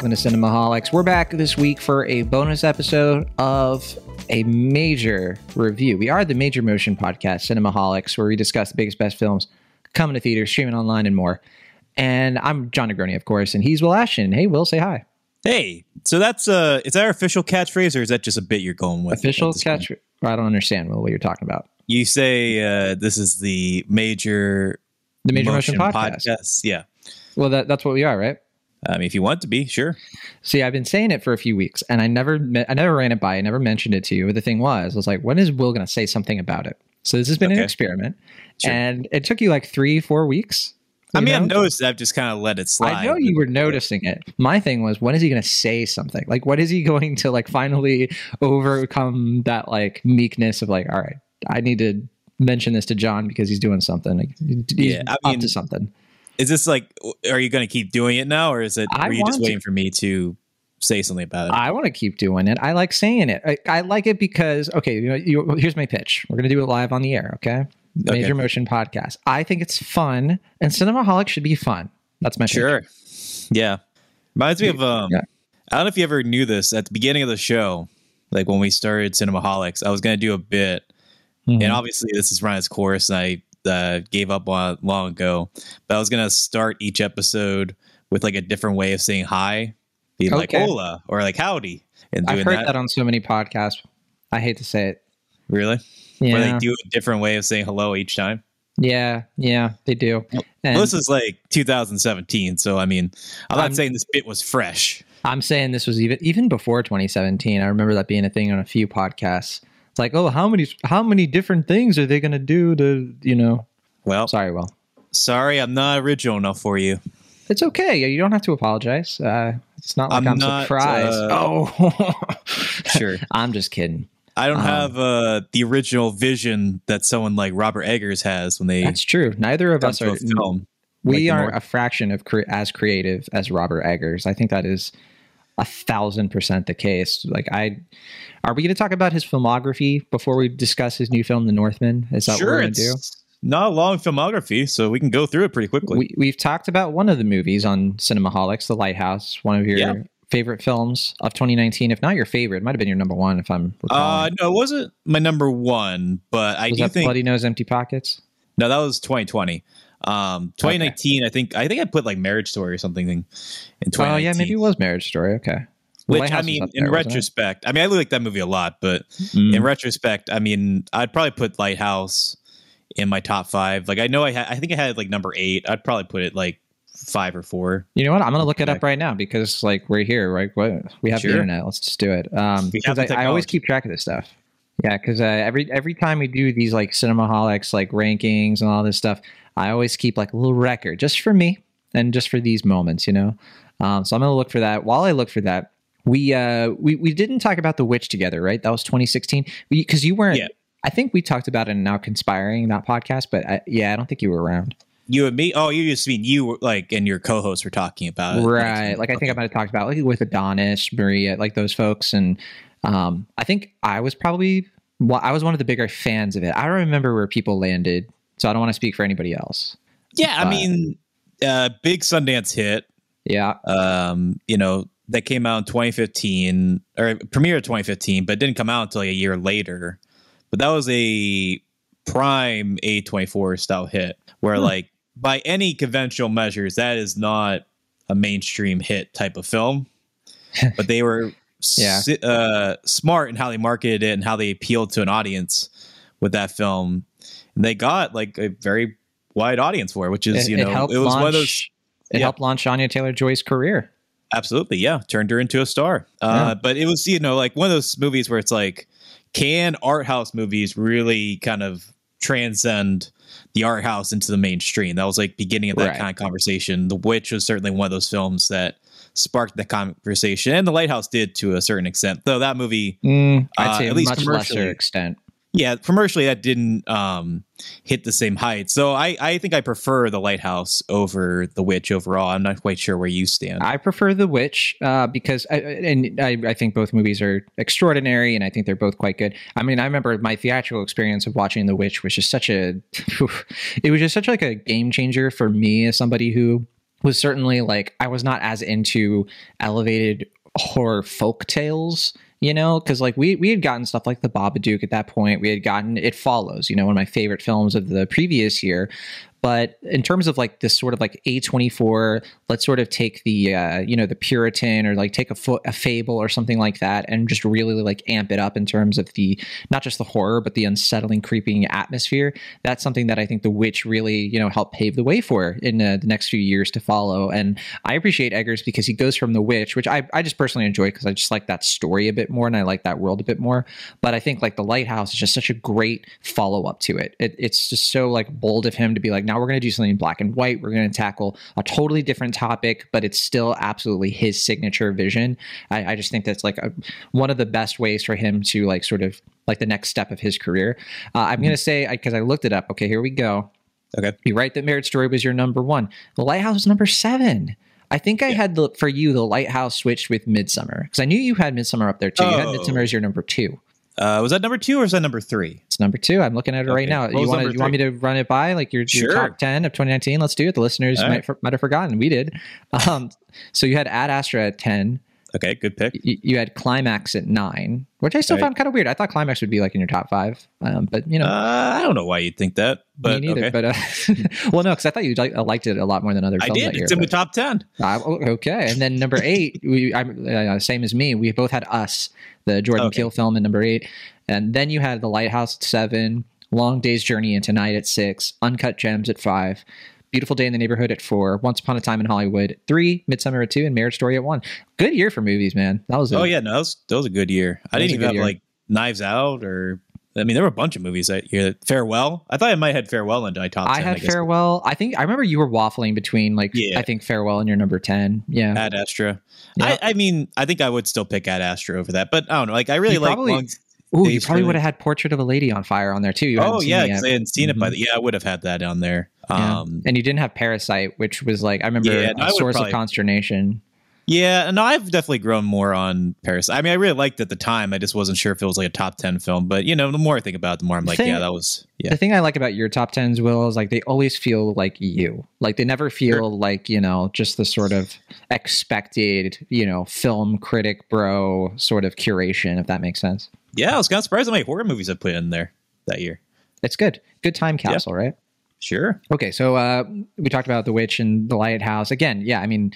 Welcome to Cinemaholics. We're back this week for a bonus episode of a major review. We are the Major Motion Podcast, Cinemaholics, where we discuss the biggest, best films coming to theaters, streaming online, and more. And I'm Jon Negroni, of course, and he's Will Ashton. Hey, Will, say hi. Hey, so that's uh, is that our official catchphrase, or is that just a bit you're going with? Official catchphrase. I don't understand Will, what you're talking about. You say uh, this is the major, the major motion, motion podcast. podcast. Yeah. Well, that, that's what we are, right? I mean, if you want to be, sure. See, I've been saying it for a few weeks, and I never, I never ran it by. I never mentioned it to you. But the thing was, I was like, when is Will going to say something about it? So this has been okay. an experiment, sure. and it took you like three, four weeks. I mean, know? I've noticed. I've just kind of let it slide. I know you were noticing it. My thing was, when is he going to say something? Like, what is he going to like finally overcome that like meekness of like, all right, I need to mention this to Jon because he's doing something. Like, he's yeah, I mean, up to something is this like are you going to keep doing it now or is it I are you just waiting to, for me to say something about it? I want to keep doing it. I like saying it. I, I like it because okay you know, you, here's my pitch. We're going to do it live on the air okay? Major okay. motion podcast. I think it's fun and cinemaholic should be fun. That's my sure. pitch. yeah. Reminds me of um yeah. i don't know if you ever knew this at the beginning of the show like when we started cinemaholics i was going to do a bit. Mm-hmm. and obviously this is run its course and i uh, gave up on long ago. But I was gonna start each episode with like a different way of saying hi, be okay. like "hola" or like "howdy." And I've heard that. that. on so many podcasts. I hate to say it. Really? Yeah. Where they do a different way of saying hello each time. Yeah, yeah, they do. And well, this is like 2017, so I mean, I'm not I'm, saying this bit was fresh. I'm saying this was even even before 2017. I remember that being a thing on a few podcasts like, oh, how many how many different things are they going to do to you know? Well, sorry, well, sorry, I'm not original enough for you. It's okay. You don't have to apologize. Uh, it's not like I'm, I'm not, surprised. Uh, oh, sure. I'm just kidding. I don't um, have uh, the original vision that someone like Robert Eggers has when they. That's true. Neither of us are. Film, we like aren't a fraction of cre- as creative as Robert Eggers. I think that is a thousand percent the case. Like I, are we going to talk about his filmography before we discuss his new film, The Northman? Is that sure, what we're going to do? Not a long filmography, so we can go through it pretty quickly. We, have talked about one of the movies on Cinemaholics, The Lighthouse, one of your yeah. favorite films of 2019. If not your favorite, it might have been your number one. If I'm recalling. Uh, no, it wasn't my number one, but I was do that think Bloody Nose, Empty Pockets. No, that was 2020. Um, 2019, okay. I think I think I put like Marriage Story or something in 2019. Oh yeah, maybe it was Marriage Story. Okay. Which I mean, in retrospect, I mean, I like that movie a lot, but mm. in retrospect, I mean, I'd probably put Lighthouse in my top five. Like, I know I had, I think I had like number eight. I'd probably put it like five or four. You know what? I'm gonna look it up right now because like we're here, right? What we have sure. the internet. Let's just do it. Um, because I, I, always keep track of this stuff. Yeah, because uh, every every time we do these like cinemaholics like rankings and all this stuff, I always keep like a little record just for me and just for these moments, you know. Um, so I'm gonna look for that. While I look for that, we uh we we didn't talk about the witch together, right? That was 2016 because you weren't. Yeah. I think we talked about it in now conspiring that podcast, but I, yeah, I don't think you were around. You and me? Oh, you just mean you like and your co-hosts were talking about it, right? Like I think I might have talked about like with Adonis, Maria, like those folks, and um, I think I was probably well, I was one of the bigger fans of it. I don't remember where people landed, so I don't want to speak for anybody else. Yeah, but, I mean, uh, big Sundance hit. Yeah. Um, you know, that came out in 2015 or premiere 2015, but didn't come out until like a year later. But that was a prime A24 style hit where hmm. like by any conventional measures, that is not a mainstream hit type of film. but they were yeah. uh, smart in how they marketed it and how they appealed to an audience with that film. They got like a very wide audience for it, which is, it, you know, it, it was launch, one of those. It yeah. helped launch Anya Taylor Joy's career. Absolutely, yeah. Turned her into a star. Uh, yeah. But it was, you know, like one of those movies where it's like, can art house movies really kind of transcend the art house into the mainstream? That was like beginning of that right. kind of conversation. The Witch was certainly one of those films that sparked the conversation, and The Lighthouse did to a certain extent. Though that movie, mm, I'd uh, say at least much lesser extent yeah, commercially that didn't um, hit the same height. So I, I think I prefer the Lighthouse over the Witch overall. I'm not quite sure where you stand. I prefer the Witch uh, because, I, and I, I think both movies are extraordinary, and I think they're both quite good. I mean, I remember my theatrical experience of watching The Witch was just such a, it was just such like a game changer for me as somebody who was certainly like I was not as into elevated horror folk tales you know because like we we had gotten stuff like the babadook at that point. We had gotten it follows you know one of my favorite films of the previous year but in terms of like this sort of like A24, let's sort of take the, uh, you know, the Puritan or like take a, fo- a fable or something like that and just really like amp it up in terms of the, not just the horror, but the unsettling, creeping atmosphere. That's something that I think The Witch really, you know, helped pave the way for in uh, the next few years to follow. And I appreciate Eggers because he goes from The Witch, which I, I just personally enjoy because I just like that story a bit more and I like that world a bit more. But I think like The Lighthouse is just such a great follow up to it. it. It's just so like bold of him to be like, now we're going to do something in black and white. We're going to tackle a totally different topic, but it's still absolutely his signature vision. I, I just think that's like a, one of the best ways for him to like sort of like the next step of his career. Uh, I'm going to say, because I, I looked it up. Okay, here we go. Okay. You write that Marriage Story was your number one. The Lighthouse was number seven. I think I yeah. had the, for you the Lighthouse switched with Midsommar because I knew you had Midsommar up there too. Oh. You had Midsommar as your number two. Uh, was that number two or is that number three? It's number two. I'm looking at it okay. right now. What you want you want me to run it by like your, sure. your top ten of 2019? Let's do it. The listeners might right. might have forgotten. We did. Um, so you had Ad Astra at ten. Okay, good pick. You, you had Climax at nine, which I still right. found kind of weird. I thought Climax would be like in your top five, um, but you know, uh, I don't know why you'd think that. But me neither. Okay. But uh, well, no, because I thought you like, liked it a lot more than other. Films. I did. It's in but, the top ten. Uh, okay, and then number eight, we I'm uh, same as me. We both had Us, the Jordan okay. Peele film, in number eight, and then you had The Lighthouse at seven, Long Day's Journey into Night at six, Uncut Gems at five. Beautiful Day in the Neighborhood at four, Once Upon a Time in Hollywood three, Midsommar at two, and Marriage Story at one. Good year for movies, man. That was. A, oh yeah, no, that was that was a good year. I didn't even have year. like Knives Out or. I mean, there were a bunch of movies that year. Farewell. I thought I might have Farewell in my top. 10, I had I Farewell. I think I remember you were waffling between like yeah. I think Farewell and your number ten. Yeah, Ad Astra. Yep. I, I, mean, I think I would still pick Ad Astra over that, but I don't know. Like, I really like. Probably, long, Ooh, you probably would have had Portrait of a Lady on Fire on there too. You oh yeah, because I hadn't seen mm-hmm. it by the yeah, I would have had that on there. Yeah. Um, and you didn't have Parasite, which was like I remember yeah, a source probably, of consternation. Yeah, no, I've definitely grown more on Parasite. I mean, I really liked it at the time. I just wasn't sure if it was like a top ten film. But you know, the more I think about it, the more I'm like, thing, yeah, that was. Yeah. The thing I like about your top tens, Will, is like they always feel like you. Like they never feel sure. like you know just the sort of expected, you know, film critic bro sort of curation. If that makes sense. Yeah, I was kind of surprised how many horror movies I put in there that year. It's good. Good time capsule, right? Sure. Okay, so uh, we talked about The Witch and The Lighthouse. Again, yeah, I mean,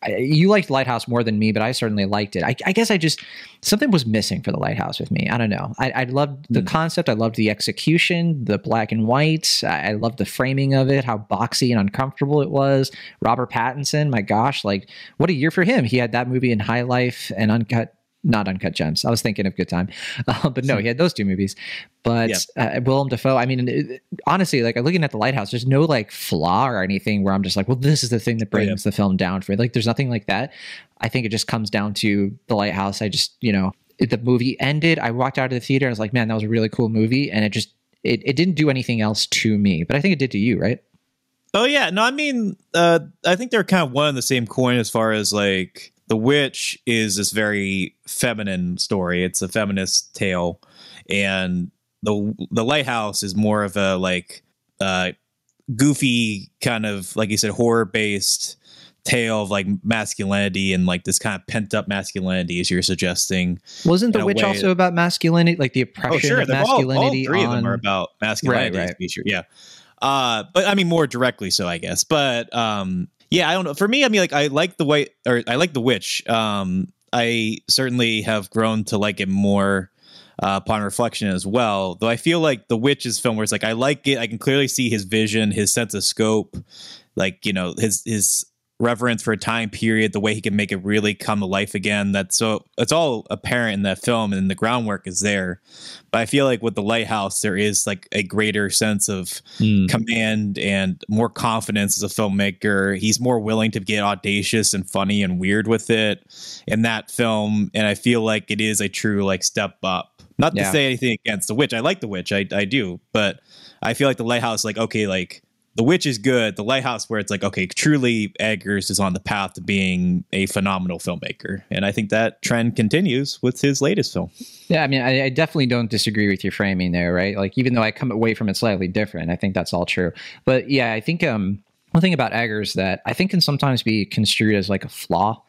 I, you liked Lighthouse more than me, but I certainly liked it. I, I, guess I just, something was missing for The Lighthouse with me. I don't know. I, I loved the mm. concept. I loved the execution, the black and white. I, I loved the framing of it, how boxy and uncomfortable it was. Robert Pattinson, my gosh, like, what a year for him. He had that movie in High Life and Uncut not Uncut Gems. I was thinking of Good Time, uh, but no, he had those two movies. But uh, Willem Dafoe, I mean, it, honestly, like looking at the Lighthouse, there's no like flaw or anything where I'm just like, well, this is the thing that brings yeah. the film down for me. Like, there's nothing like that. I think it just comes down to the Lighthouse. I just, you know, the movie ended. I walked out of the theater. I was like, man, that was a really cool movie, and it just it, it didn't do anything else to me, but I think it did to you, right? Oh yeah, no, I mean, uh, I think they're kind of one and the same coin as far as like the Witch is this very feminine story. It's a feminist tale, and the the Lighthouse is more of a like uh, goofy kind of like you said horror based tale of like masculinity and like this kind of pent up masculinity as you're suggesting. Wasn't the witch also about masculinity, like the oppression oh, sure. of masculinity? All, all three on... of them are about masculinity. Right, right. Yeah. Uh, but I mean more directly so, I guess. But um, yeah, I don't know. For me, I mean, like I like the way, or I like the witch. Um, I certainly have grown to like it more uh, upon reflection as well. Though I feel like the witch's film, where it's like I like it, I can clearly see his vision, his sense of scope, like you know his his reverence for a time period, the way he can make it really come to life again. That's so it's all apparent in that film and the groundwork is there. But I feel like with the lighthouse, there is like a greater sense of mm. command and more confidence as a filmmaker. He's more willing to get audacious and funny and weird with it in that film. And I feel like it is a true like step up. Not yeah. to say anything against the witch. I like the witch. I, I do, but I feel like the lighthouse, like, okay, like the Witch is good. The Lighthouse, where it's like, okay, truly Eggers is on the path to being a phenomenal filmmaker, and I think that trend continues with his latest film. Yeah, I mean, I, I, definitely don't disagree with your framing there, right? Like, even though I come away from it slightly different, I think that's all true. But yeah, I think um, one thing about Eggers that I think can sometimes be construed as like a flaw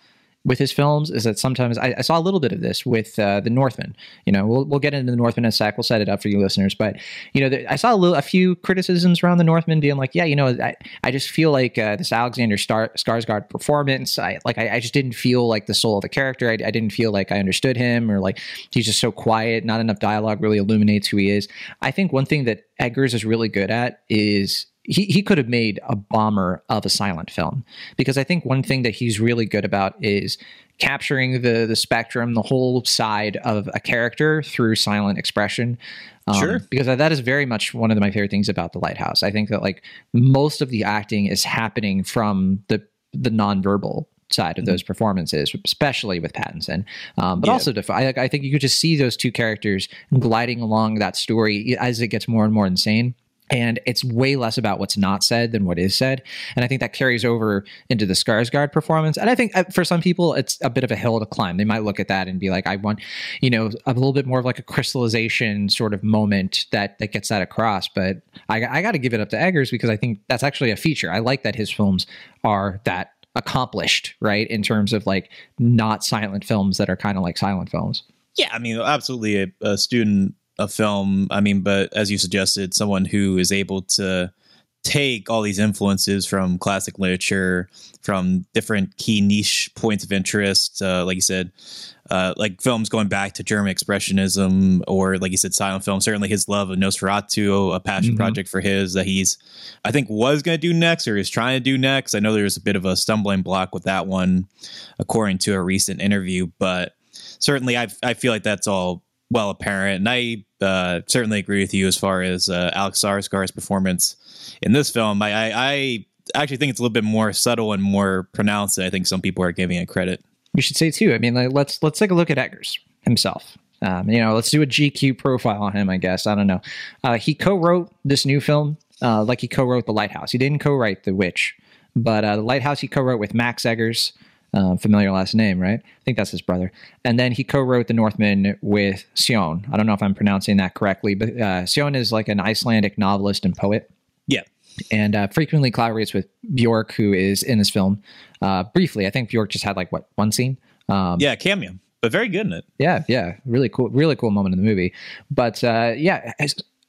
with his films is that sometimes I, I saw a little bit of this with uh, the Northman. You know, we'll we'll get into the Northman in a sec. We'll set it up for you listeners, but you know, I saw a, little, a few criticisms around the Northman being like, yeah, you know, I, I just feel like uh, this Alexander Star- Skarsgård performance, I like I, I, just didn't feel like the soul of the character. I, I didn't feel like I understood him, or like he's just so quiet. Not enough dialogue really illuminates who he is. I think one thing that Eggers is really good at is he, he could have made a bomber of a silent film because I think one thing that he's really good about is capturing the the spectrum, the whole side of a character through silent expression. Um, sure. Because that is very much one of my favorite things about the Lighthouse. I think that like most of the acting is happening from the the nonverbal side of mm-hmm. those performances, especially with Pattinson. Um, but yeah. also, def- I, I think you could just see those two characters gliding along that story as it gets more and more insane and it's way less about what's not said than what is said. And i think that carries over into the skarsgård performance. And i think uh, for some people it's a bit of a hill to climb. They might look at that and be like i want you know a little bit more of like a crystallization sort of moment that that gets that across. But i, I got to give it up to eggers because i think that's actually a feature. I like that his films are that accomplished right in terms of like not silent films that are kind of like silent films. Yeah i mean absolutely a, a student a film. I mean, but as you suggested, someone who is able to take all these influences from classic literature, from different key niche points of interest, uh, like you said, uh, like films going back to German expressionism, or like you said, silent film. Certainly, his love of Nosferatu, a passion mm-hmm. project for his that he's, I think, was going to do next, or is trying to do next. I know there was a bit of a stumbling block with that one, according to a recent interview, but certainly, I I feel like that's all well apparent. And I uh, certainly agree with you as far as uh, Alex Skarsgård's performance in this film. I, I, I, actually think it's a little bit more subtle and more pronounced than I think some people are giving it credit. You should say too. I mean, like, let's let's take a look at Eggers himself. Um, you know, let's do a GQ profile on him. I guess I don't know. Uh, he co-wrote this new film, uh, like he co-wrote The Lighthouse. He didn't co-write The Witch, but uh, The Lighthouse he co-wrote with Max Eggers. Uh, familiar last name, right? I think that's his brother. And then he co-wrote The Northman with Sjón. I don't know if I'm pronouncing that correctly, but uh, Sjón is like an Icelandic novelist and poet. Yeah. And uh, frequently collaborates with Bjork, who is in this film. Uh, briefly, I think Bjork just had like what one scene. Um, yeah, cameo, but very good in it. Yeah, yeah, really cool, really cool moment in the movie. But uh, yeah,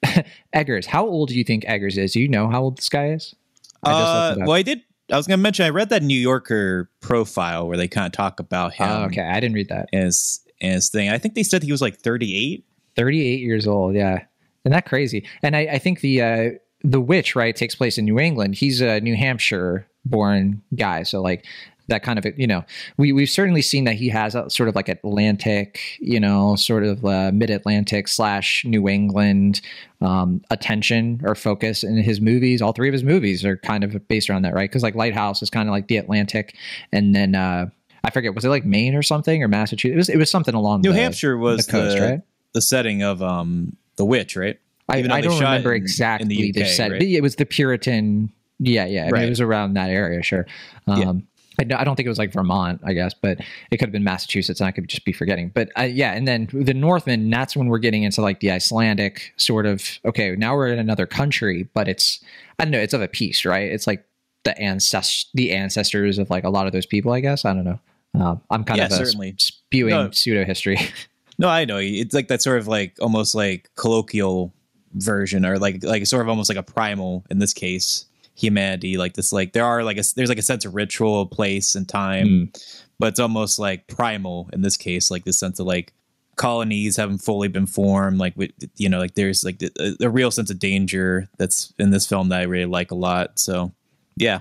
Eggers, how old do you think Eggers is? Do you know how old this guy is? I uh, well, I did I was going to mention I read that New Yorker profile where they kind of talk about him. Oh, okay, I didn't read that. As his thing, I think they said he was like 38. 38 years old. Yeah, isn't that crazy? And I, I think the uh, the witch right takes place in New England. He's a New Hampshire born guy, so like that kind of you know we we've certainly seen that he has a sort of like Atlantic you know sort of uh, mid Atlantic slash New England um, attention or focus in his movies. All three of his movies are kind of based around that, right? Because like Lighthouse is kind of like the Atlantic, and then uh, I forget was it like Maine or something or Massachusetts? It was it was something along the New the, Hampshire was the coast, the, right? The setting of um the witch, right? I, I don't remember in, exactly in the, UK, the set. Right? It was the Puritan. Yeah, yeah. I mean, it was around that area, sure. Um, yeah. I don't think it was like Vermont, I guess, but it could have been Massachusetts, and I could just be forgetting. But uh, yeah, and then the Northman, that's when we're getting into like the Icelandic sort of. Okay, now we're in another country, but it's I don't know, it's of a piece, right? It's like the ancest the ancestors of like a lot of those people, I guess. I don't know. Uh, I'm kind yeah, of certainly spewing no, pseudo history. no, I know it's like that sort of like almost like colloquial version, or like like sort of almost like a primal in this case humanity like this like there are like a there's like a sense of ritual place and time mm. but it's almost like primal in this case like this sense of like colonies haven't fully been formed like with you know like there's like a, a real sense of danger that's in this film that i really like a lot so yeah.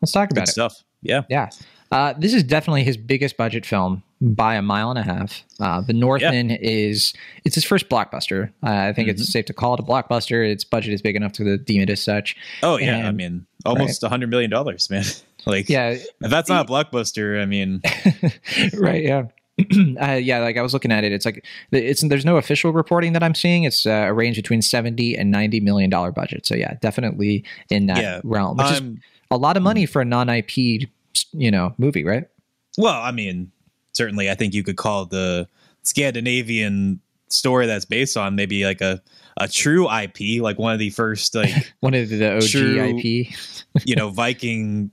Let's talk about it. stuff yeah yeah uh, this is definitely his biggest budget film by a mile and a half. Uh, the Northman yeah. is it's his first blockbuster. Uh, I think mm-hmm. it's safe to call it a blockbuster. Its budget is big enough to deem it as such. Oh yeah, and, I mean almost a right. hundred million dollars, man. like yeah, if that's not a blockbuster, I mean, right? Yeah. uh, yeah, like I was looking at it, it's like it's there's no official reporting that I'm seeing. It's uh, a range between seventy and ninety million dollar budget. So yeah, definitely in that yeah, realm, which um, is a lot of money mm. for a non IP, you know, movie, right? Well, I mean, certainly I think you could call the Scandinavian story that's based on maybe like a a true IP, like one of the first like one of the OG true, IP, you know, Viking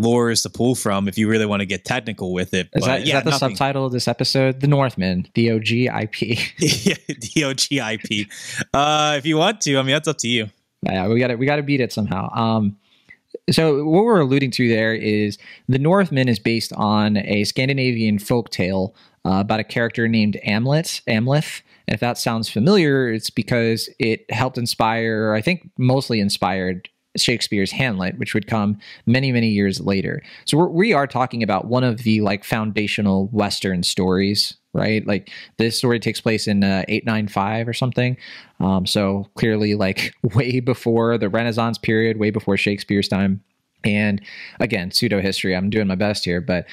lores to pull from if you really want to get technical with it. Is but, that, is yeah, that the nothing. subtitle of this episode? The Northman, the OG IP. yeah, the OG IP. Uh, if you want to, I mean, that's up to you. Yeah, we got to we got to beat it somehow. Um, so what we're alluding to there is the Northman is based on a Scandinavian folk tale uh, about a character named Amlet. Amleth. And if that sounds familiar, it's because it helped inspire, I think, mostly inspired Shakespeare's Hamlet, which would come many, many years later. So we're, we are talking about one of the like foundational Western stories, right? Like this story takes place in uh, 895 or something. Um, so clearly, like way before the Renaissance period, way before Shakespeare's time. And again, pseudo history. I'm doing my best here, but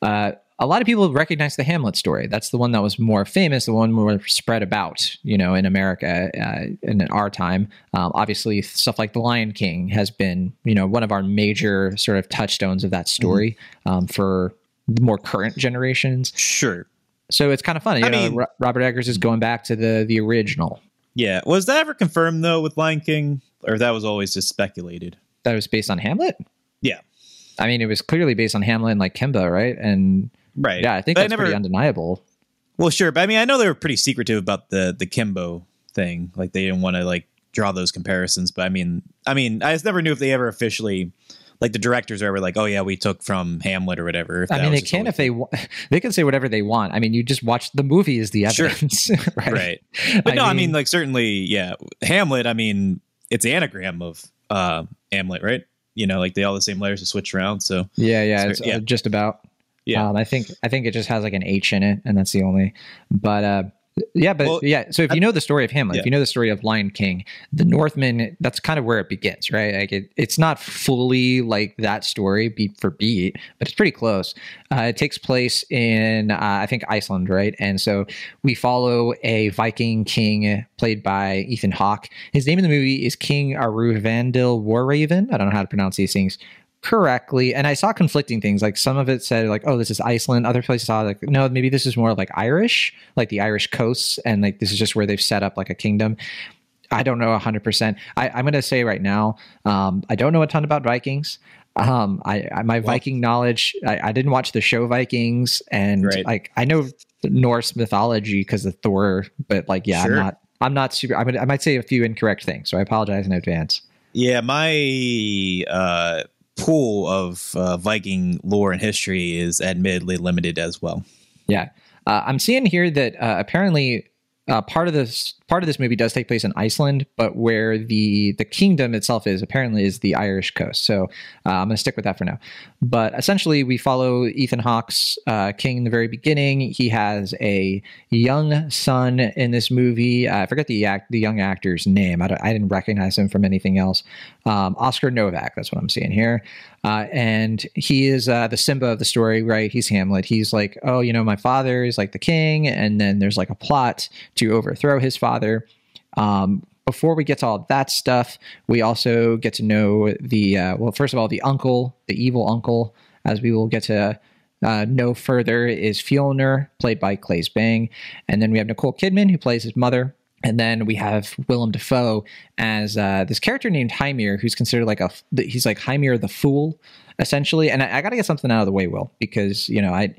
uh, a lot of people recognize the Hamlet story. That's the one that was more famous, the one more spread about, you know, in America uh, in our time. Um, obviously, stuff like The Lion King has been, you know, one of our major sort of touchstones of that story mm-hmm. um, for more current generations. Sure. So it's kind of funny. I know, mean, Robert Eggers is going back to the the original. Yeah. Was that ever confirmed though with Lion King, or that was always just speculated? That was based on Hamlet. Yeah. I mean, it was clearly based on Hamlet and like Kimba, right? And Right. Yeah, I think but that's never, pretty undeniable. Well, sure, but I mean, I know they were pretty secretive about the the Kimba thing. Like they didn't want to like draw those comparisons. But I mean, I mean, I just never knew if they ever officially like the directors are ever like, oh yeah, we took from Hamlet or whatever. I mean, they can if they want. they can say whatever they want. I mean, you just watch the movie is the evidence, sure. right? right? But I no, mean, I mean, like certainly, yeah, Hamlet. I mean, it's anagram of uh Hamlet, right? You know, like they all the same letters to switch around. So yeah, yeah, it's, yeah. just about. Yeah, um, I think I think it just has like an H in it, and that's the only. But uh, yeah, but well, yeah. So if you know the story of Hamlet, yeah. if you know the story of Lion King, the Northman, that's kind of where it begins, right? Like it, it's not fully like that story beat for beat, but it's pretty close. Uh, it takes place in uh, I think Iceland, right? And so we follow a Viking king played by Ethan Hawke. His name in the movie is King Aurvandil Warraven. I don't know how to pronounce these things correctly and i saw conflicting things like some of it said like oh this is iceland other places saw like no maybe this is more like irish like the irish coasts and like this is just where they've set up like a kingdom i don't know 100% I, i'm going to say right now um, i don't know a ton about vikings um, I, I my well, Viking knowledge. I, I, didn't watch the show Vikings, and right. like I know Norse mythology because of Thor, but like yeah, sure. I'm not. I'm not super. I, mean, I might say a few incorrect things, so I apologize in advance. Yeah, my uh, pool of uh, Viking lore and history is admittedly limited as well. Yeah. Uh, I'm seeing here that uh, apparently uh, part of this part of this movie does take place in Iceland, but where the the kingdom itself is apparently is the Irish coast. So uh, I'm going to stick with that for now. But essentially, we follow Ethan Hawke's uh, king in the very beginning. He has a young son in this movie. I forget the act the young actor's name. I, I didn't recognize him from anything else. Um, Oscar Novak. That's what I'm seeing here. Uh, and he is uh, the Simba of the story, right? He's Hamlet. He's like, oh, you know, my father is like the king, and then there's like a plot to overthrow his father Um, before we get to all that stuff, we also get to know the uh, well, first of all, the uncle, the evil uncle, as we will get to uh, know further, is Fjolnir, played by Claes Bang, and then we have Nicole Kidman, who plays his mother, and then we have Willem Dafoe as uh, this character named Hymir, who's considered like a he's like Hymir the fool, essentially. And I, I got to get something out of the way, Will, because you know I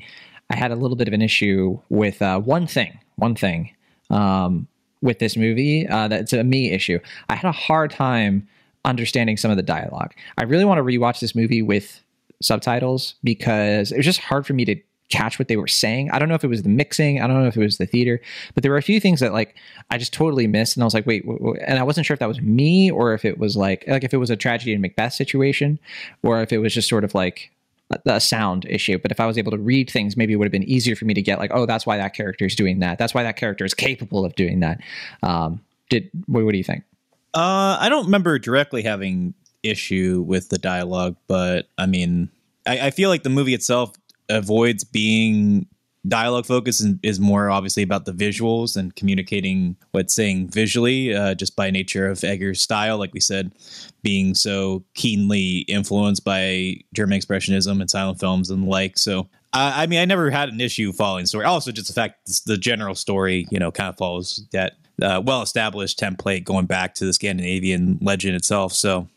I had a little bit of an issue with uh, one thing, one thing. Um, with this movie uh, that's a me issue. I had a hard time understanding some of the dialogue. I really want to rewatch this movie with subtitles because it was just hard for me to catch what they were saying. I don't know if it was the mixing, I don't know if it was the theater, but there were a few things that like I just totally missed, and I was like, wait, and I wasn't sure if that was me or if it was like like if it was a tragedy in Macbeth situation, or if it was just sort of like a sound issue. But if I was able to read things, maybe it would have been easier for me to get like, oh, that's why that character is doing that. That's why that character is capable of doing that. Um, did what, what do you think? Uh, I don't remember directly having issue with the dialogue, but I mean, I, I feel like the movie itself avoids being dialogue focus is, is more obviously about the visuals and communicating what's saying visually uh, just by nature of Eggers' style like we said being so keenly influenced by German expressionism and silent films and the like so I mean, I never had an issue following story. Also, just the fact the general story, you know, kind of follows that uh, well-established template going back to the Scandinavian legend itself. So,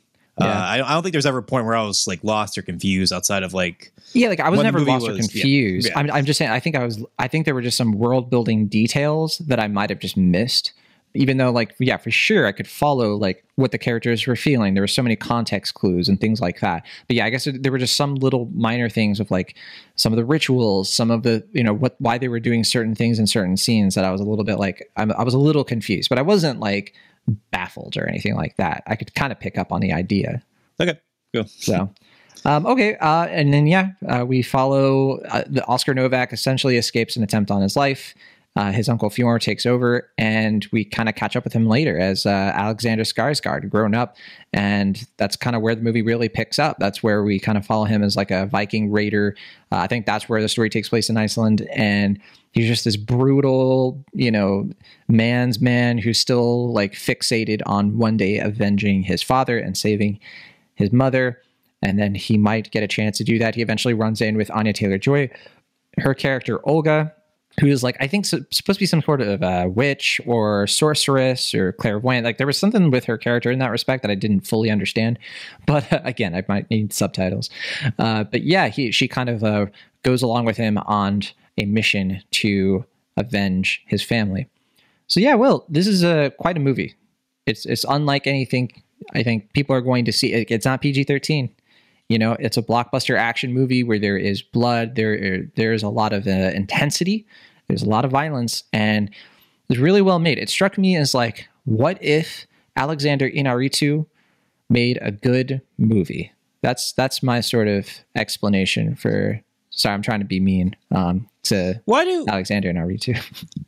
uh. I, I, don't think there's ever a point where I was like lost or confused outside of like yeah, like I was never lost was, or confused. Yeah. I'm, I'm just saying. I think I was. I think there were just some world building details that I might have just missed even though like yeah for sure i could follow like what the characters were feeling there were so many context clues and things like that but yeah i guess there were just some little minor things of like some of the rituals some of the you know what why they were doing certain things in certain scenes that i was a little bit like I'm, i was a little confused but i wasn't like baffled or anything like that. I could kind of pick up on the idea. Okay cool. So um, okay, uh, and then yeah, uh, we follow uh, the Oscar Novak essentially escapes an attempt on his life. Uh, his uncle Fjord takes over, and we kind of catch up with him later as uh, Alexander Skarsgård grown up, and that's kind of where the movie really picks up. That's where we kind of follow him as like a Viking raider. Uh, I think that's where the story takes place in Iceland, and he's just this brutal, you know, man's man who's still like fixated on one day avenging his father and saving his mother, and then he might get a chance to do that. He eventually runs in with Anya Taylor Joy. Her character Olga who is like I think supposed to be some sort of uh, witch or sorceress or clairvoyant. Like there was something with her character in that respect that I didn't fully understand. But again, I might need subtitles. Uh, but yeah, he she kind of uh, goes along with him on a mission to avenge his family. So yeah, well, this is a quite a movie. It's it's unlike anything I think people are going to see. It's not PG thirteen. You know, it's a blockbuster action movie where there is blood, there there's a lot of uh, intensity, there's a lot of violence, and it's really well made. It struck me as like, what if Alexander Inarritu made a good movie? That's that's my sort of explanation for. Sorry, I'm trying to be mean um, to why do Alexander Inarritu.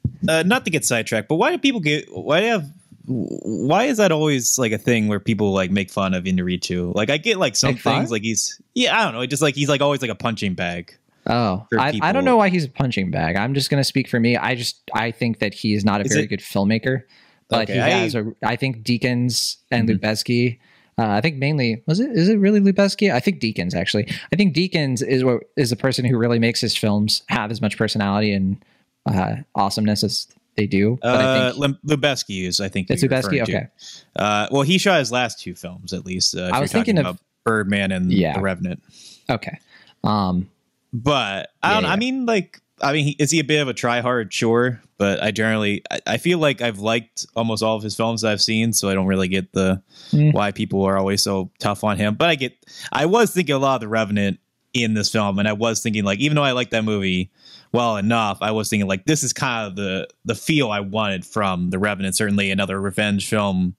uh, not to get sidetracked, but why do people get why do have why is that always like a thing where people like make fun of Inarritu? Like I get like some make things fun? like he's yeah I don't know just like he's like always like a punching bag. Oh, I, I, don't know why he's a punching bag. I'm just gonna speak for me. I just I think that he's not a is very it, good filmmaker, but okay, he has I, a. I think Deakins and mm-hmm. Uh, I think mainly was it is it really Lubezki? I think Deakins actually. I think Deakins is what is the person who really makes his films have as much personality and uh, awesomeness as they do. But uh, I think Lubezki is, I think it's Lubezki. Okay. Uh, well, he shot his last two films at least. Uh, I was thinking of Birdman and yeah. The Revenant. Okay. Um, but I don't. Yeah, yeah. I mean, like, I mean, is he a bit of a try hard? Sure, but I generally, I, I, feel like I've liked almost all of his films I've seen, so I don't really get the mm. why people are always so tough on him. But I get, I was thinking a lot of The Revenant in this film, and I was thinking like, even though I like that movie, well enough, I was thinking like this is kind of the the feel I wanted from The Revenant. Certainly another revenge film,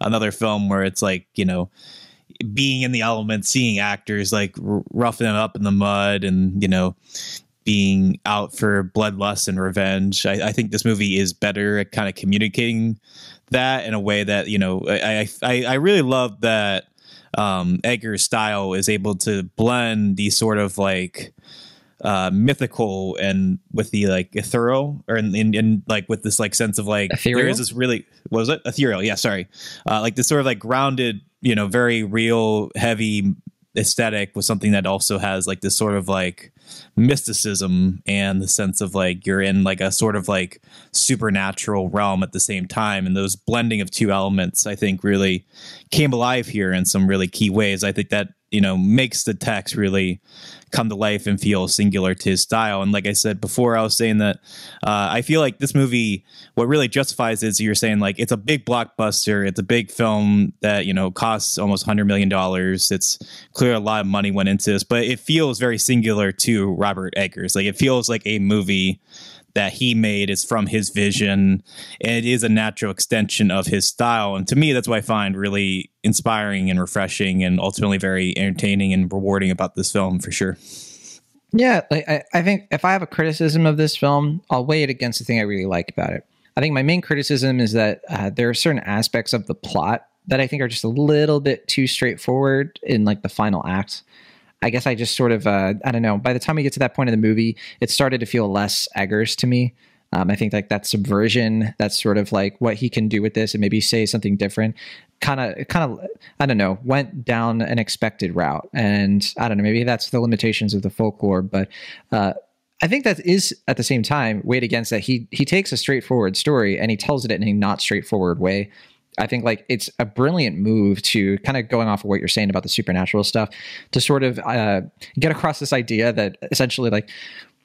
another film where it's like you know being in the element, seeing actors like r- roughing them up in the mud, and you know being out for bloodlust and revenge. I, I think this movie is better at kind of communicating that in a way that you know I I, I really love that um, Eggers' style is able to blend these sort of like uh, mythical and with the like ethereal or in, in, in, like with this like sense of like ethereal? there is this really was it ethereal yeah sorry uh, like this sort of like grounded you know very real heavy aesthetic with something that also has like this sort of like mysticism and the sense of like you're in like a sort of like supernatural realm at the same time and those blending of two elements i think really came alive here in some really key ways i think that you know makes the text really come to life and feel singular to his style. And like I said before, I was saying that uh, I feel like this movie, what really justifies is you're saying like it's a big blockbuster, it's a big film that you know costs almost hundred million dollars. It's clear a lot of money went into this, but it feels very singular to Robert Eggers. Like it feels like a movie that he made is from his vision. And it is a natural extension of his style. And to me that's what i find really inspiring and refreshing and ultimately very entertaining and rewarding about this film for sure. Yeah like, I, I think if i have a criticism of this film i'll weigh it against the thing i really like about it. I think my main criticism is that uh, there are certain aspects of the plot that i think are just a little bit too straightforward in like the final act I guess I just sort of uh, I don't know. By the time we get to that point in the movie, it started to feel less Eggers to me. Um, I think like that subversion, that's sort of like what he can do with this, and maybe say something different. Kind of, kind of, I don't know, went down an expected route, and I don't know, maybe that's the limitations of the folklore, but. Uh, I think that is at the same time weighed against that he he takes a straightforward story and he tells it in a not straightforward way. I think like it's a brilliant move to kind of going off of what you're saying about the supernatural stuff to sort of uh, get across this idea that essentially like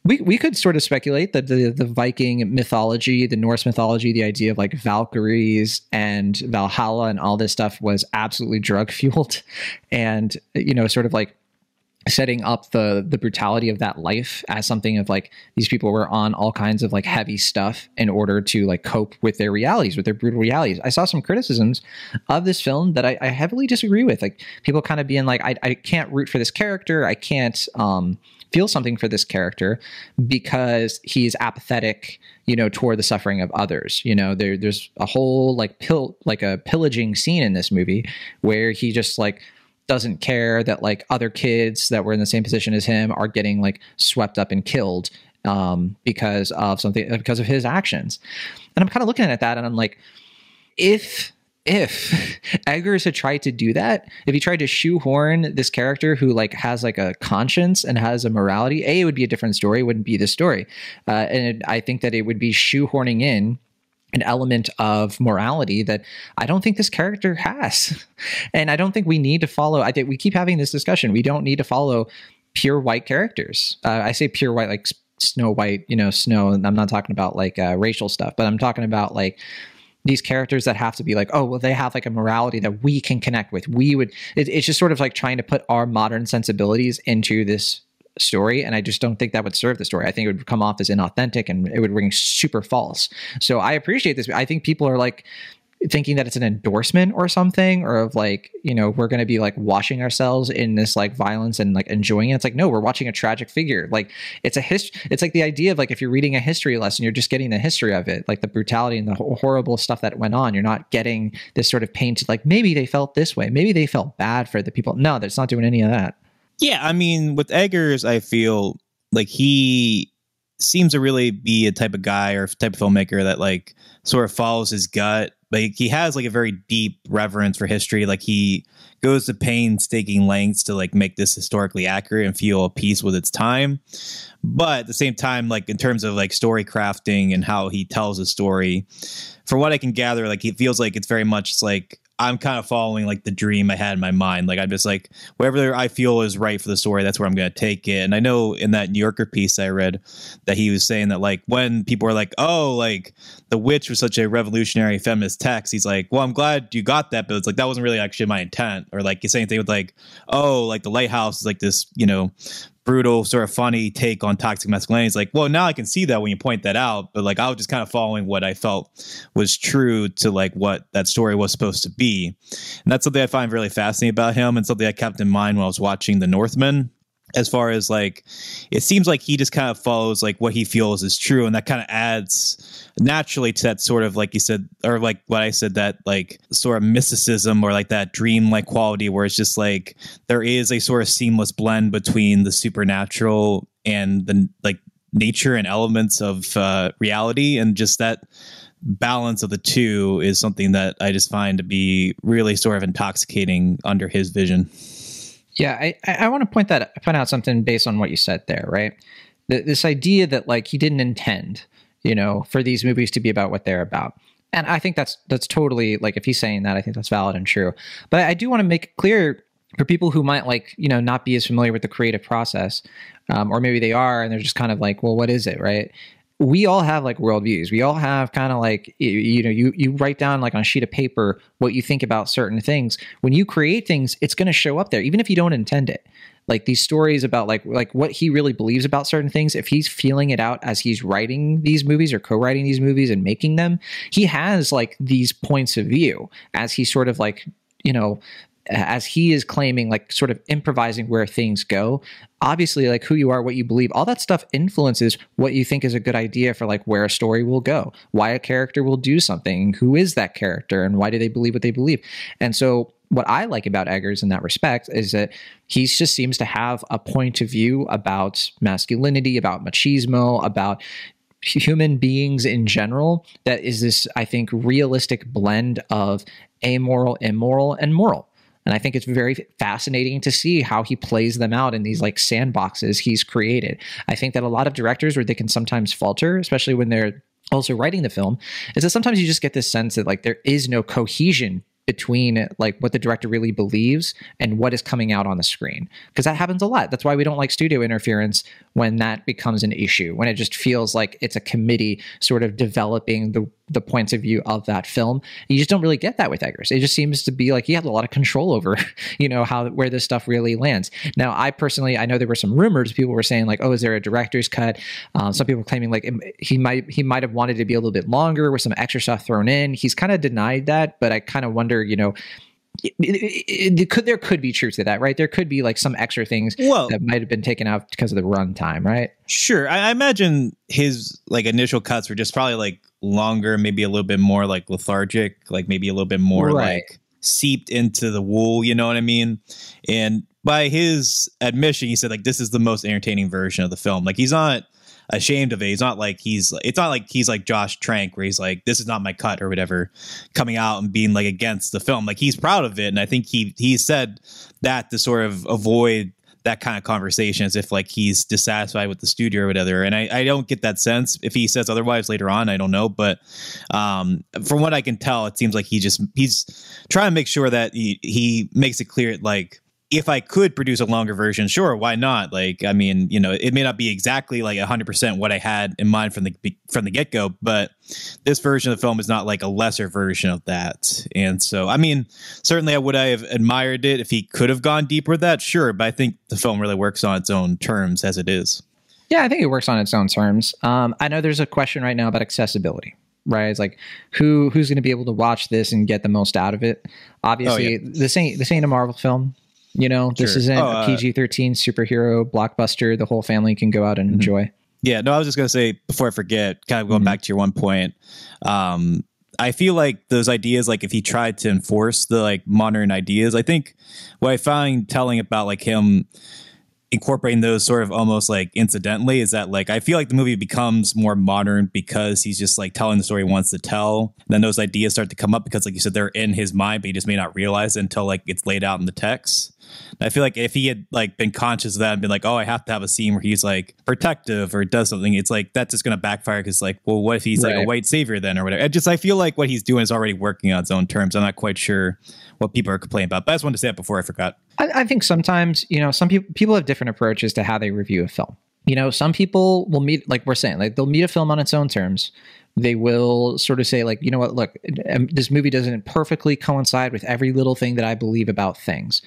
we, we could sort of speculate that the, the Viking mythology, the Norse mythology, the idea of like Valkyries and Valhalla and all this stuff was absolutely drug fueled and, you know, sort of like setting up the the brutality of that life as something of like these people were on all kinds of like heavy stuff in order to like cope with their realities with their brutal realities. I saw some criticisms of this film that i, I heavily disagree with like people kind of being like I, I can't root for this character. I can't um feel something for this character because he's apathetic you know toward the suffering of others. You know there there's a whole like pill like a pillaging scene in this movie where he just like doesn't care that like other kids that were in the same position as him are getting like swept up and killed um, because of something because of his actions. And I'm kind of looking at that and I'm like, if if Eggers had tried to do that, if he tried to shoehorn this character who like has like a conscience and has a morality, a it would be a different story. It wouldn't be the story, uh, and it, I think that it would be shoehorning in an element of morality that I don't think this character has. And I don't think we need to follow. I think we keep having this discussion. We don't need to follow pure white characters. Uh, I say pure white, like Snow White, you know, Snow. And I'm not talking about like uh, racial stuff, but I'm talking about like these characters that have to be like, oh, well, they have like a morality that we can connect with. We would, it, it's just sort of like trying to put our modern sensibilities into this story and i just don't think that would serve the story. I think it would come off as inauthentic and it would ring super false. So i appreciate this i think people are like thinking that it's an endorsement or something or of like you know we're going to be like washing ourselves in this like violence and like enjoying it. It's like no we're watching a tragic figure. Like it's a history it's like the idea of like if you're reading a history lesson you're just getting the history of it like the brutality and the horrible stuff that went on. You're not getting this sort of painted like maybe they felt this way maybe they felt bad for the people. No that's not doing any of that yeah, I mean, with Eggers, I feel like he seems to really be a type of guy or type of filmmaker that like sort of follows his gut. Like he has like a very deep reverence for history. Like he goes to painstaking lengths to like make this historically accurate and feel a piece with its time. But at the same time, like in terms of like story crafting and how he tells a story, from what I can gather, like he feels like it's very much like I'm kind of following like the dream I had in my mind. Like I'm just like wherever I feel is right for the story, that's where I'm going to take it. And I know in that New Yorker piece I read that he was saying that like when people are like, "Oh, like The Witch was such a revolutionary feminist text," he's like, "Well, I'm glad you got that, but it's like that wasn't really actually my intent." Or like the same thing with like, "Oh, like The Lighthouse is like this, you know, brutal, sort of funny take on toxic masculinity. It's like, well, now I can see that when you point that out, but like I was just kind of following what I felt was true to like what that story was supposed to be. And that's something I find really fascinating about him and something I kept in mind when I was watching The Northman as far as like it seems like he just kind of follows like what he feels is true and that kind of adds naturally to that sort of like you said or like what i said that like sort of mysticism or like that dream like quality where it's just like there is a sort of seamless blend between the supernatural and the like nature and elements of uh, reality and just that balance of the two is something that i just find to be really sort of intoxicating under his vision yeah, I, I want to point that point out something based on what you said there, right? this idea that like he didn't intend, you know, for these movies to be about what they're about. And I think that's that's totally like if he's saying that, I think that's valid and true. But I do want to make clear for people who might like you know not be as familiar with the creative process, um, or maybe they are and they're just kind of like, well, what is it, right? we all have like worldviews. We all have kind of like you, you know you you write down like on a sheet of paper what you think about certain things. When you create things, it's going to show up there, even if you don't intend it. Like these stories about like like what he really believes about certain things. If he's feeling it out as he's writing these movies or co-writing these movies and making them, he has like these points of view as he sort of like you know as he is claiming like sort of improvising where things go obviously like who you are what you believe all that stuff influences what you think is a good idea for like where a story will go why a character will do something who is that character and why do they believe what they believe and so what I like about Eggers in that respect is that he just seems to have a point of view about masculinity, about machismo, about human beings in general that is this, I think, realistic blend of amoral, immoral, and moral. And I think it's very fascinating to see how he plays them out in these like sandboxes he's created. I think that a lot of directors where they can sometimes falter, especially when they're also writing the film, is that sometimes you just get this sense that like there is no cohesion between like what the director really believes and what is coming out on the screen because that happens a lot. That's why we don't like studio interference when that becomes an issue when it just feels like it's a committee sort of developing the the points of view of that film. You just don't really get that with Eggers. It just seems to be like he had a lot of control over, you know, how where this stuff really lands. Now, I personally, I know there were some rumors. People were saying like, oh, is there a director's cut? Um, some people claiming like he might he might have wanted to be a little bit longer with some extra stuff thrown in. He's kind of denied that, but I kind of wonder, you know. It, it, it, could there could be truth to that, right? There could be like some extra things well, that might have been taken out because of the runtime, right? Sure, I, I imagine his like initial cuts were just probably like longer, maybe a little bit more like lethargic, like maybe a little bit more right. like seeped into the wool, you know what I mean? And by his admission, he said like this is the most entertaining version of the film. Like he's not ashamed of it. He's not like he's it's not like he's like Josh Trank where he's like this is not my cut or whatever coming out and being like against the film. Like he's proud of it and I think he he said that to sort of avoid that kind of conversation as if like he's dissatisfied with the studio or whatever. And I, I don't get that sense. If he says otherwise later on, I don't know. But um, from what I can tell, it seems like he just he's trying to make sure that he, he makes it clear like if I could produce a longer version, sure, why not? Like, I mean, you know, it may not be exactly like 100% what I had in mind from the from the get go, but this version of the film is not like a lesser version of that. And so, I mean, certainly I would I have admired it if he could have gone deeper with that, sure, but I think the film really works on its own terms as it is. Yeah, I think it works on its own terms. Um, I know there's a question right now about accessibility right? It's like who who's going to be able to watch this and get the most out of it. Obviously, oh, yeah. this ain't this ain't a Marvel film. You know, this isn't oh, uh, a PG thirteen superhero blockbuster. The whole family can go out and mm-hmm. enjoy. Yeah, no, I was just gonna say before I forget, kind of going mm-hmm. back to your one point. Um, I feel like those ideas, like if he tried to enforce the like modern ideas, I think what I find telling about like him incorporating those sort of almost like incidentally is that like I feel like the movie becomes more modern because he's just like telling the story he wants to tell. then those ideas start to come up because like you said, they're in his mind, but he just may not realize it until like it's laid out in the text. I feel like if he had like been conscious of that and been like, oh, I have to have a scene where he's like protective or does something, it's like that's just gonna backfire because like, well, what if he's right. like a white savior then or whatever? I just I feel like what he's doing is already working on its own terms. I'm not quite sure what people are complaining about, but I just wanted to say that before I forgot. I, I think sometimes you know some people people have different approaches to how they review a film. You know, some people will meet like we're saying, like they'll meet a film on its own terms they will sort of say like you know what look um, this movie doesn't perfectly coincide with every little thing that i believe about things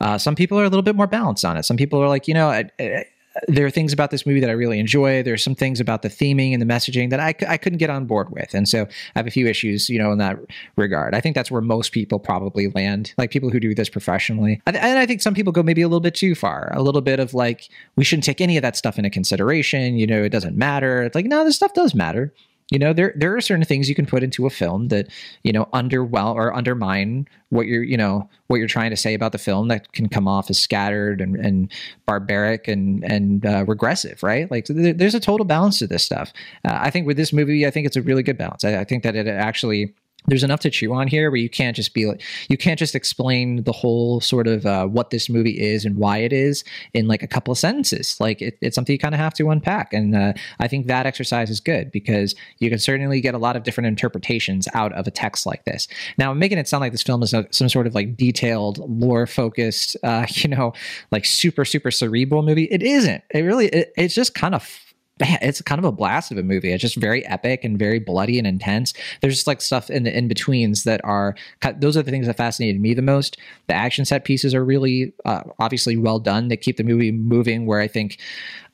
uh, some people are a little bit more balanced on it some people are like you know I, I, there are things about this movie that I really enjoy. There's some things about the theming and the messaging that I, I couldn't get on board with. And so I have a few issues, you know, in that regard. I think that's where most people probably land, like people who do this professionally. And I think some people go maybe a little bit too far, a little bit of like, we shouldn't take any of that stuff into consideration. You know, it doesn't matter. It's like, no, this stuff does matter. You know, there there are certain things you can put into a film that you know underwhelm or undermine what you're you know what you're trying to say about the film that can come off as scattered and, and barbaric and and uh, regressive, right? Like there's a total balance to this stuff. Uh, I think with this movie, I think it's a really good balance. I, I think that it actually there's enough to chew on here where you can't just be like you can't just explain the whole sort of uh, what this movie is and why it is in like a couple of sentences. Like it, it's something you kind of have to unpack. And uh, i think that exercise is good because you can certainly get a lot of different interpretations out of a text like this. Now I'm making it sound like this film is a, some sort of like detailed lore focused uh, you know like super super cerebral movie. It isn't. It really it, it's just kind of it's kind of a blast of a movie. It's just very epic and very bloody and intense. There's just like stuff in the in betweens that are those are the things that fascinated me the most. The action set pieces are really uh, obviously well done. They keep the movie moving. Where I think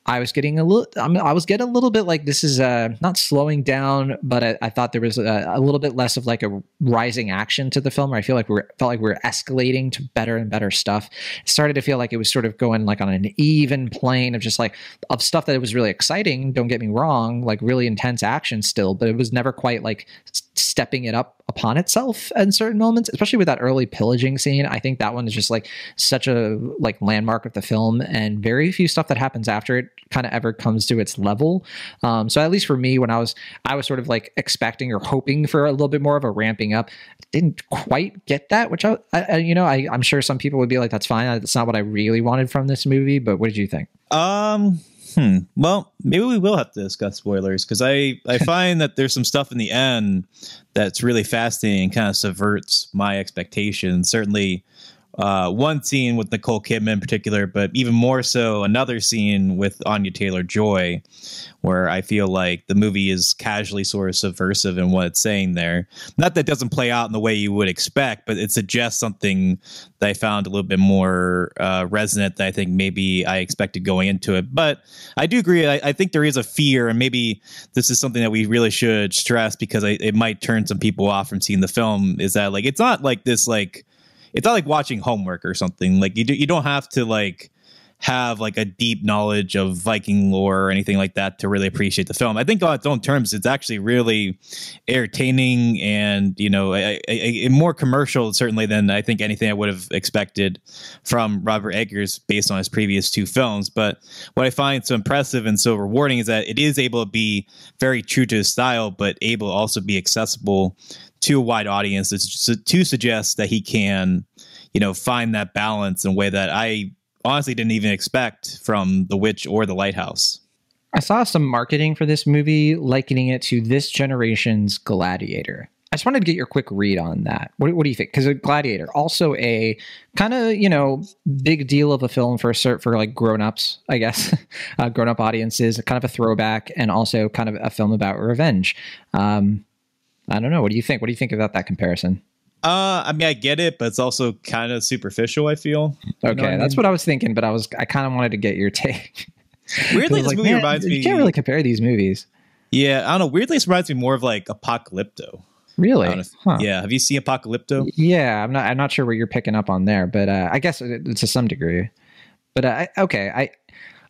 I was getting a little, I, mean, I was getting a little bit like this is uh, not slowing down, but I, I thought there was a, a, little bit less of like a rising action to the film. Where I feel like we felt like we are escalating to better and better stuff. It started to feel like it was sort of going like on an even plane of just like of stuff that was really exciting. Don't get me wrong, like really intense action still, but it was never quite like stepping it up upon itself in certain moments, especially with that early pillaging scene. I think that one is just like such a like landmark of the film, and very few stuff that happens after it kind of ever comes to its level. Um, so at least for me, when I was I was sort of like expecting or hoping for a little bit more of a ramping up, didn't quite get that. Which I, I you know I, I'm sure some people would be like, that's fine. That's not what I really wanted from this movie. But what did you think? Um, Hmm. Well, maybe we will have to discuss spoilers because I I find that there's some stuff in the end that's really fascinating and kind of subverts my expectations. Certainly, uh, one scene with Nicole Kidman in particular, but even more so another scene with Anya Taylor Joy, where I feel like the movie is casually sort of subversive in what it's saying there. Not that it doesn't play out in the way you would expect, but it suggests something that I found a little bit more uh, resonant than I think maybe I expected going into it. But I do agree. I, I, think there is a fear, and maybe this is something that we really should stress because I, it might turn some people off from seeing the film. Is that like it's not like this like it's not like watching homework or something. Like you do, you don't have to like have like a deep knowledge of Viking lore or anything like that to really appreciate the film. I think on its own terms, it's actually really entertaining and you know a, a, a more commercial certainly than I think anything I would have expected from Robert Eggers based on his previous two films. But what I find so impressive and so rewarding is that it is able to be very true to his style, but able to also be accessible to a wide audience to, suggest that he can, you know, find that balance in a way that I honestly didn't even expect from The Witch or The Lighthouse. I saw some marketing for this movie likening it to this generation's Gladiator. I just wanted to get your quick read on that. What, what do you think? Because Gladiator, also a kind of you know big deal of a film for for like grown ups, I guess, uh, grown up audiences, kind of a throwback, and also kind of a film about revenge. Um, I don't know. What do you think? What do you think about that comparison? Uh, I mean, I get it, but it's also kind of superficial. I feel. Okay, what that's I mean? what I was thinking, but I was I kind of wanted to get your take. Weirdly, this like, movie reminds me. You can't really compare these movies. Yeah, I don't know. Weirdly, it reminds me more of like Apocalypto. Really? Huh. Yeah. Have you seen Apocalypto? Yeah, I'm not. I'm not sure what you're picking up on there, but uh, I guess it, to some degree. But uh, okay, I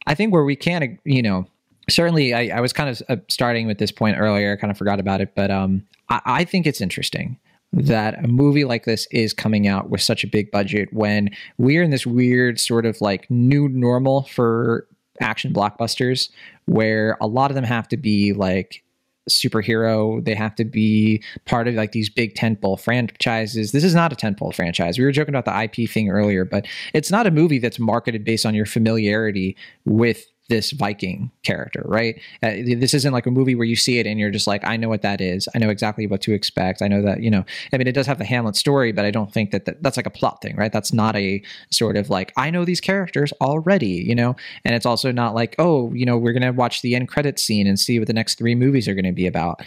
I think where we can, you know, certainly I, I was kind of uh, starting with this point earlier. I kind of forgot about it, but um, I, I think it's interesting that a movie like this is coming out with such a big budget when we're in this weird sort of like new normal for action blockbusters where a lot of them have to be like superhero they have to be part of like these big tentpole franchises this is not a tentpole franchise we were joking about the ip thing earlier but it's not a movie that's marketed based on your familiarity with this Viking character, right? Uh, this isn't like a movie where you see it and you're just like, I know what that is. I know exactly what to expect. I know that, you know, I mean, it does have the Hamlet story, but I don't think that, that that's like a plot thing, right? That's not a sort of like, I know these characters already, you know? And it's also not like, oh, you know, we're going to watch the end credit scene and see what the next three movies are going to be about.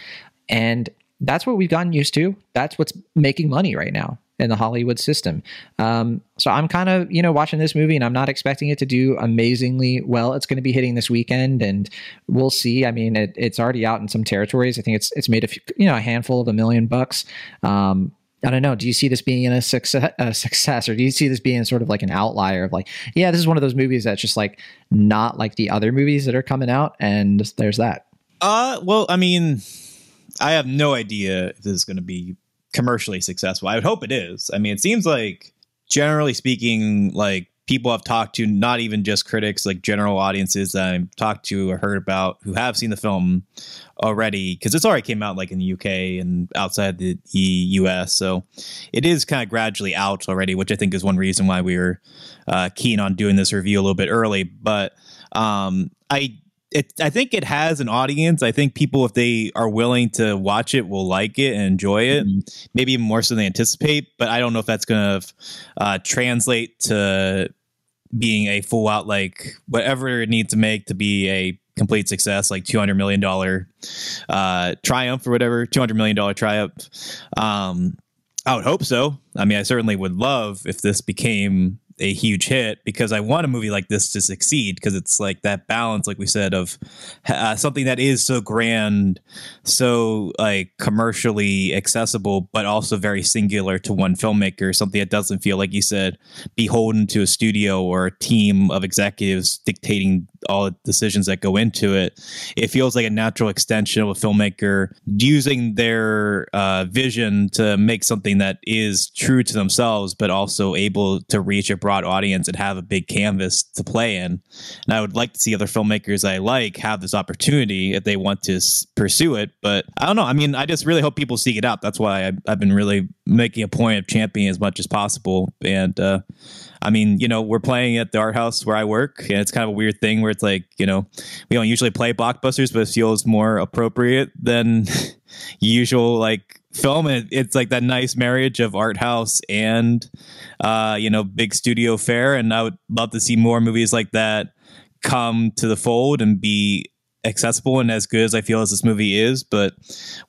And that's what we've gotten used to. That's what's making money right now in the Hollywood system. Um, so I'm kind of, you know, watching this movie and I'm not expecting it to do amazingly well. It's going to be hitting this weekend and we'll see. I mean, it, it's already out in some territories. I think it's, it's made a few, you know, a handful of a million bucks. Um, I don't know. Do you see this being a success, a success, or do you see this being sort of like an outlier of like, yeah, this is one of those movies that's just like not like the other movies that are coming out, and there's that. Uh, well, I mean, I have no idea if this is going to be commercially successful. I would hope it is. I mean, it seems like generally speaking, like people I've talked to, not even just critics, like general audiences that I've talked to or heard about who have seen the film already, because it's already came out like in the UK and outside the US. So it is kind of gradually out already, which I think is one reason why we were uh, keen on doing this review a little bit early. But um, I it, I think it has an audience. I think people, if they are willing to watch it, will like it and enjoy it, mm-hmm. maybe even more so than they anticipate. But I don't know if that's going to uh, translate to being a full out like whatever it needs to make to be a complete success, like two hundred million dollar uh, triumph or whatever, two hundred million dollar triumph. Um, I would hope so. I mean, I certainly would love if this became a huge hit because I want a movie like this to succeed because it's like that balance, like we said, of uh, something that is so grand, so like commercially accessible, but also very singular to one filmmaker. Something that doesn't feel like you said beholden to a studio or a team of executives dictating all the decisions that go into it. It feels like a natural extension of a filmmaker using their uh, vision to make something that is true to themselves, but also able to reach a broad audience and have a big canvas to play in. And I would like to see other filmmakers I like have this opportunity if they want to s- pursue it. But I don't know. I mean, I just really hope people seek it out. That's why I, I've been really making a point of championing as much as possible. And, uh, I mean, you know, we're playing at the art house where I work, and it's kind of a weird thing where it's like, you know, we don't usually play blockbusters, but it feels more appropriate than usual like film. And it's like that nice marriage of art house and, uh, you know, big studio fare. And I would love to see more movies like that come to the fold and be accessible and as good as I feel as this movie is. But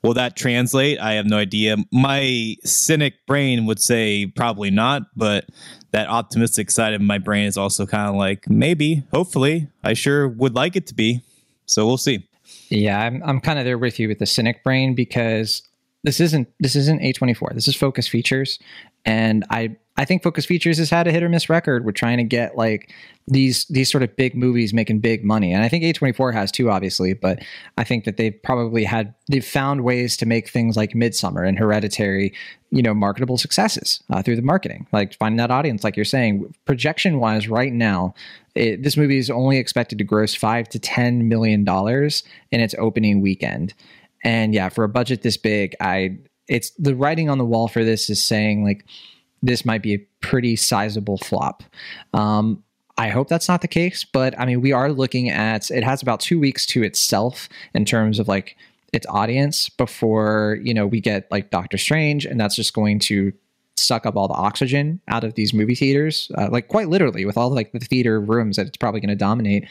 will that translate? I have no idea. My cynic brain would say probably not, but that optimistic side of my brain is also kind of like maybe, hopefully. I sure would like it to be. So we'll see. Yeah, I'm I'm kind of there with you with the cynic brain because this isn't this isn't A24. This is Focus Features, and I I think Focus Features has had a hit or miss record We're trying to get like these these sort of big movies making big money, and I think A24 has too, obviously. But I think that they've probably had they've found ways to make things like Midsommar and Hereditary, you know, marketable successes uh, through the marketing, like finding that audience, like you're saying. Projection wise, right now, it, this movie is only expected to gross five to ten million dollars in its opening weekend, and yeah, for a budget this big, I it's the writing on the wall for this is saying like this might be a pretty sizable flop. Um, I hope that's not the case, but I mean, we are looking at it has about two weeks to itself in terms of like its audience before you know we get like Doctor Strange, and that's just going to suck up all the oxygen out of these movie theaters, uh, like quite literally with all like the theater rooms that it's probably going to dominate.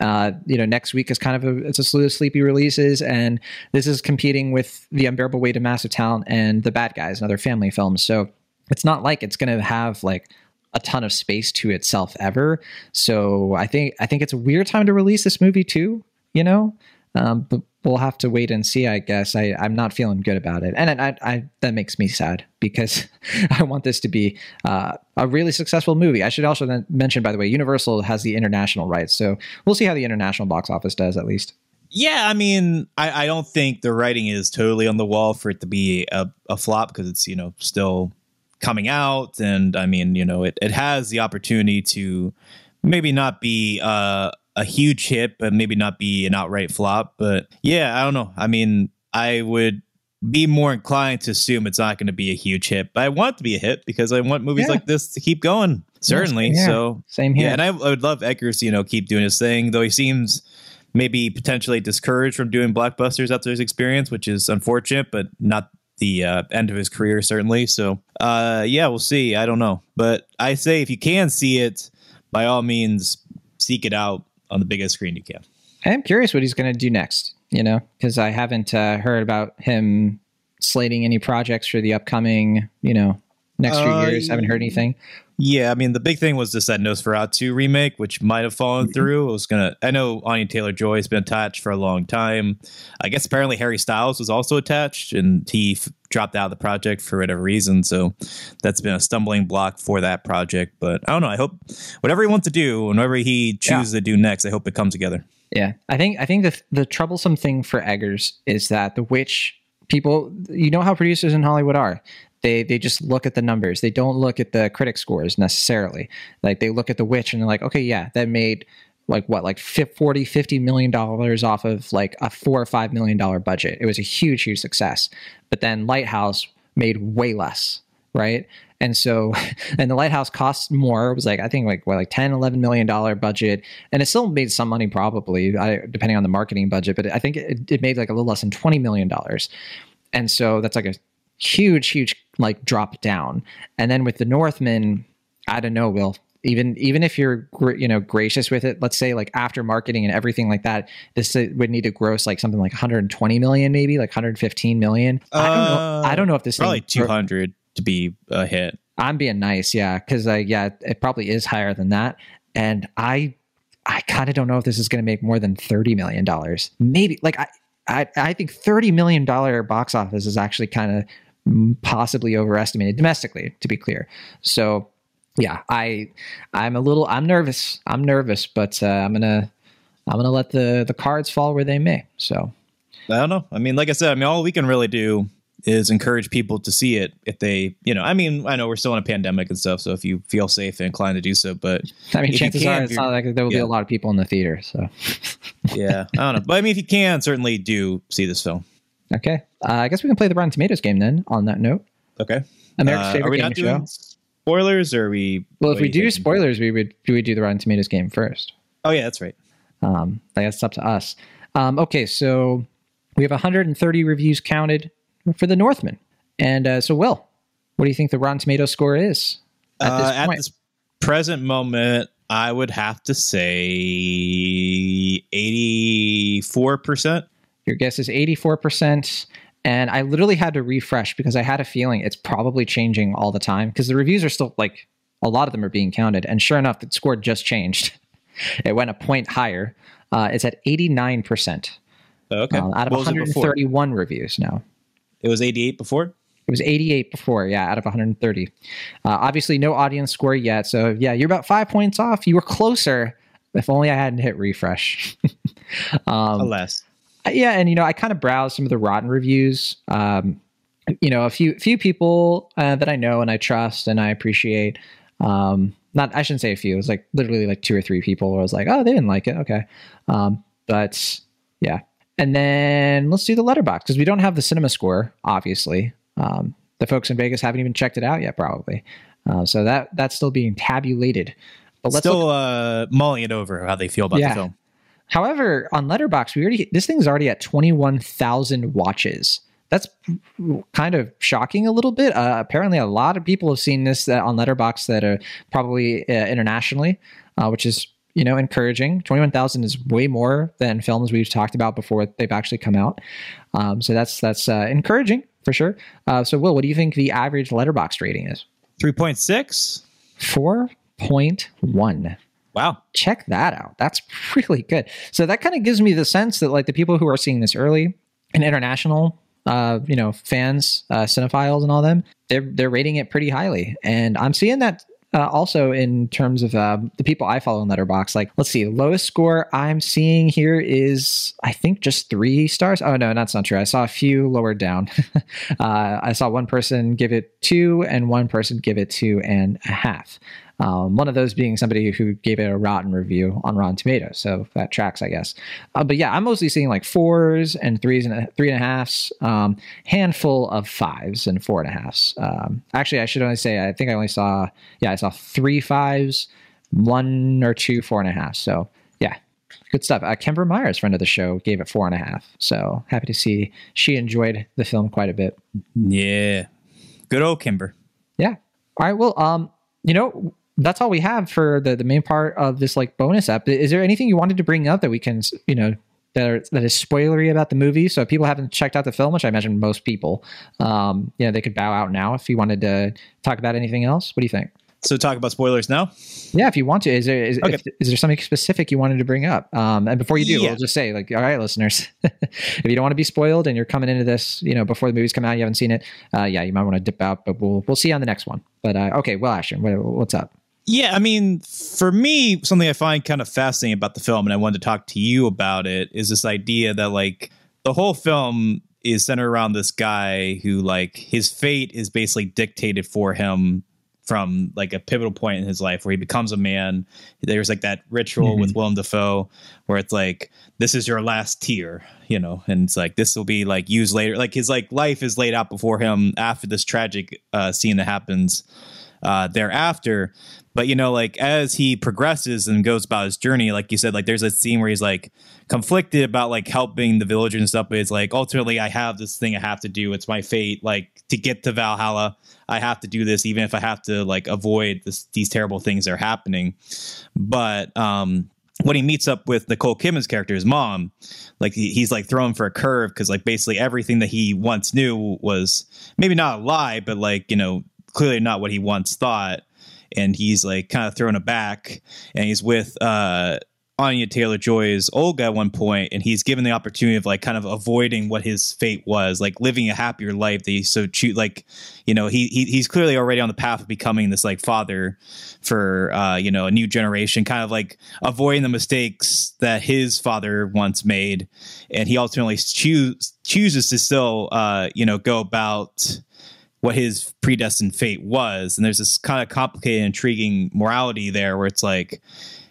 Uh, you know, next week is kind of a it's a slew of sleepy releases, and this is competing with the unbearable weight of massive talent and the bad guys and other family films. So it's not like it's going to have like a ton of space to itself ever. So I think I think it's a weird time to release this movie too. You know, um, but we'll have to wait and see. I guess I I'm not feeling good about it, and I, I that makes me sad because I want this to be uh, a really successful movie. I should also mention, by the way, Universal has the international rights, so we'll see how the international box office does at least. Yeah, I mean, I, I don't think the writing is totally on the wall for it to be a, a flop because it's you know still coming out. And i mean you know it, it has the opportunity to maybe not be uh, a huge hit but maybe not be an outright flop. But yeah i don't know. I mean i would be more inclined to assume it's not going to be a huge hit but i want it to be a hit because i want movies yeah. like this to keep going certainly. yes, so same here. yeah and I, I would love eggers you know keep doing his thing though he seems maybe potentially discouraged from doing blockbusters after his experience which is unfortunate but not the uh, end of his career, certainly. So, uh, yeah, we'll see. I don't know, but I say if you can see it, by all means, seek it out on the biggest screen you can. I am curious what he's going to do next. You know, because I haven't uh, heard about him slating any projects for the upcoming, you know, next few uh, years. I haven't heard anything. Yeah, I mean the big thing was this that Nosferatu remake, which might have fallen mm-hmm. through. It was gonna. I know Anya Taylor Joy has been attached for a long time. I guess apparently Harry Styles was also attached, and he f- dropped out of the project for whatever reason. So that's been a stumbling block for that project. But I don't know. I hope whatever he wants to do, whenever he chooses yeah. to do next, I hope it comes together. Yeah, I think I think the the troublesome thing for Eggers is that the witch people you know how producers in hollywood are they they just look at the numbers. They don't look at the critic scores necessarily. Like they look at the witch and they're like, okay, yeah, that made like what like 40 50 million dollars off of like a 4 or 5 million dollar budget. It was a huge huge success. But then Lighthouse made way less, right? And so, and the lighthouse cost more. It was like I think like what like 10, 11 million dollar budget, and it still made some money probably, I, depending on the marketing budget. But I think it, it made like a little less than twenty million dollars. And so that's like a huge, huge like drop down. And then with the Northman, I don't know, Will. Even even if you're you know gracious with it, let's say like after marketing and everything like that, this would need to gross like something like 120 million, maybe like 115 million. Uh, I don't know. I don't know if this is. probably thing, 200 to be a hit. I'm being nice, yeah, because uh, yeah, it probably is higher than that. And I I kind of don't know if this is going to make more than 30 million dollars. Maybe like I, I I think 30 million dollar box office is actually kind of possibly overestimated domestically, to be clear. So yeah, I I'm a little I'm nervous. I'm nervous, but uh, I'm gonna I'm gonna let the the cards fall where they may. So I don't know. I mean, like I said, I mean, all we can really do is encourage people to see it if they, you know, I mean, I know we're still in a pandemic and stuff, so if you feel safe and inclined to do so, but I mean, chances can, are it's not like there will yeah. be a lot of people in the theater. So yeah, I don't know, but I mean, if you can, certainly do see this film. Okay, uh, I guess we can play the Rotten Tomatoes game then. On that note, okay, America's uh, favorite are we not doing show. Spoilers, or we? Well, if we do spoilers, we would do we would do the Rotten Tomatoes game first. Oh yeah, that's right. Um, I guess it's up to us. Um, okay, so we have 130 reviews counted for The Northman. And uh, so, Will, what do you think the Rotten Tomato score is at, uh, this, at this present moment? I would have to say 84%. Your guess is 84%. And I literally had to refresh because I had a feeling it's probably changing all the time because the reviews are still like a lot of them are being counted. And sure enough, the score just changed. it went a point higher. Uh, it's at 89%. Okay. Uh, out of 131 reviews now. It was 88 before? It was 88 before, yeah, out of 130. Uh, obviously, no audience score yet. So, yeah, you're about five points off. You were closer. If only I hadn't hit refresh. um, Alas. Yeah, and, you know, I kind of browsed some of the Rotten reviews. Um, you know, a few few people uh, that I know and I trust and I appreciate. Um, not, I shouldn't say a few. It was like literally like two or three people. Where I was like, oh, they didn't like it. Okay, um, but yeah, and then let's do the Letterboxd because we don't have the CinemaScore, obviously. Um, the folks in Vegas haven't even checked it out yet, probably. Uh, so that that's still being tabulated. But let's still look- uh, mulling it over how they feel about yeah. the film. However, on Letterboxd, we already this thing's already at twenty one thousand watches. That's kind of shocking a little bit. Uh, apparently, a lot of people have seen this uh, on Letterboxd that are probably uh, internationally, uh, which is you know, encouraging. 21,000 is way more than films we've talked about before they've actually come out. Um, so that's that's uh, encouraging for sure. Uh, so, Will, what do you think the average Letterboxd rating is? 3.6? 4.1. Wow. Check that out. That's really good. So that kind of gives me the sense that like the people who are seeing this early and international uh, you know, fans, uh, cinephiles and all them, they're they're rating it pretty highly. And I'm seeing that uh, also, in terms of uh, the people I follow in Letterboxd. like let's see, lowest score I'm seeing here is I think just three stars. Oh no, that's not true. I saw a few lower down. uh, I saw one person give it two, and one person give it two and a half. Um, one of those being somebody who gave it a rotten review on Rotten Tomatoes, so that tracks, I guess. Uh, but yeah, I'm mostly seeing like fours and threes and a, three and a halfs, um, handful of fives and four and a halfs. Um, actually, I should only say I think I only saw yeah I saw three fives, one or two four and a half. So yeah, good stuff. Uh, Kimber Myers, friend of the show, gave it four and a half. So happy to see she enjoyed the film quite a bit. Yeah, good old Kimber. Yeah. All right. Well, um, you know, that's all we have for the the main part of this like bonus app. Is there anything you wanted to bring up that we can you know that are, that is spoilery about the movie? So if people haven't checked out the film, which I imagine most people, um, you know, they could bow out now. If you wanted to talk about anything else, what do you think? So talk about spoilers now. Yeah, if you want to, is there is, okay. if, is there something specific you wanted to bring up? Um, and before you do, yeah. we'll just say like, all right, listeners, if you don't want to be spoiled and you're coming into this, you know, before the movies come out, you haven't seen it, uh, yeah, you might want to dip out. But we'll we'll see you on the next one. But uh, okay, well, Ashton, what, what's up? Yeah, I mean, for me, something I find kind of fascinating about the film, and I wanted to talk to you about it, is this idea that like the whole film is centered around this guy who like his fate is basically dictated for him from like a pivotal point in his life where he becomes a man. There's like that ritual mm-hmm. with Willem Dafoe where it's like this is your last tear, you know, and it's like this will be like used later. Like his like life is laid out before him after this tragic uh, scene that happens uh, thereafter. But you know, like as he progresses and goes about his journey, like you said, like there's a scene where he's like conflicted about like helping the villagers and stuff. But it's like ultimately, I have this thing I have to do. It's my fate. Like to get to Valhalla, I have to do this, even if I have to like avoid this, these terrible things that are happening. But um, when he meets up with Nicole Kidman's character, his mom, like he, he's like thrown for a curve because like basically everything that he once knew was maybe not a lie, but like you know clearly not what he once thought and he's like kind of thrown aback and he's with uh Anya Taylor Joy's Olga at one point, and he's given the opportunity of like kind of avoiding what his fate was, like living a happier life that he's so choose. Like, you know, he, he he's clearly already on the path of becoming this like father for uh, you know a new generation, kind of like avoiding the mistakes that his father once made, and he ultimately choose chooses to still uh, you know go about what his predestined fate was, and there's this kind of complicated, intriguing morality there where it's like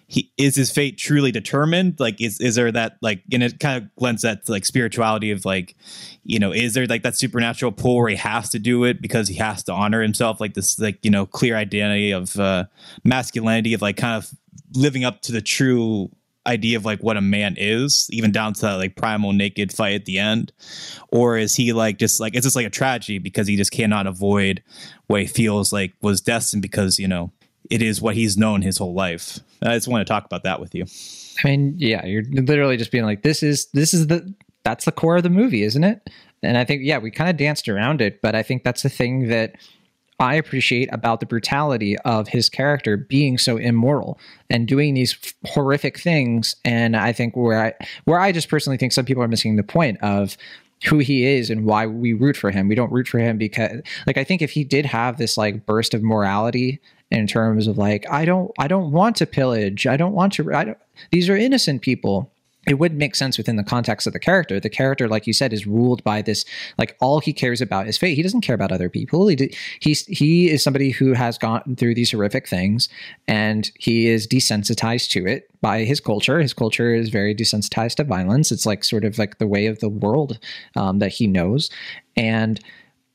he is his fate truly determined? Like is is there that like and it kind of lends that like spirituality of like you know is there like that supernatural pull where he has to do it because he has to honor himself? Like this like you know clear identity of uh masculinity of like kind of living up to the true idea of like what a man is even down to that like primal naked fight at the end or is he like just like is this like a tragedy because he just cannot avoid what he feels like was destined because you know it is what he's known his whole life. I just want to talk about that with you. I mean, yeah, you're literally just being like, this is this is the that's the core of the movie, isn't it? And I think, yeah, we kind of danced around it, but I think that's the thing that I appreciate about the brutality of his character being so immoral and doing these horrific things. And I think where I where I just personally think some people are missing the point of who he is and why we root for him. We don't root for him because like I think if he did have this like burst of morality in terms of like I don't I don't want to pillage. I don't want to I don't, these are innocent people. It would make sense within the context of the character. The character, like you said, is ruled by this. Like all he cares about is fate. He doesn't care about other people. He he's he is somebody who has gone through these horrific things, and he is desensitized to it by his culture. His culture is very desensitized to violence. It's like sort of like the way of the world um, that he knows, and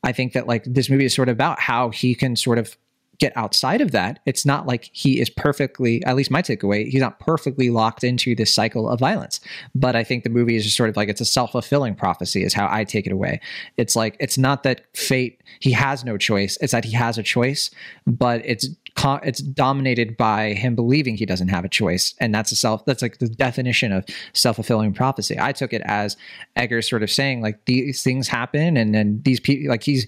I think that like this movie is sort of about how he can sort of get outside of that, it's not like he is perfectly, at least my takeaway, he's not perfectly locked into this cycle of violence. But I think the movie is just sort of like it's a self fulfilling prophecy, is how I take it away. It's like, it's not that fate, he has no choice, it's that he has a choice, but it's it's dominated by him believing he doesn't have a choice and that's a self that's like the definition of self-fulfilling prophecy i took it as Eggers sort of saying like these things happen and then these people like he's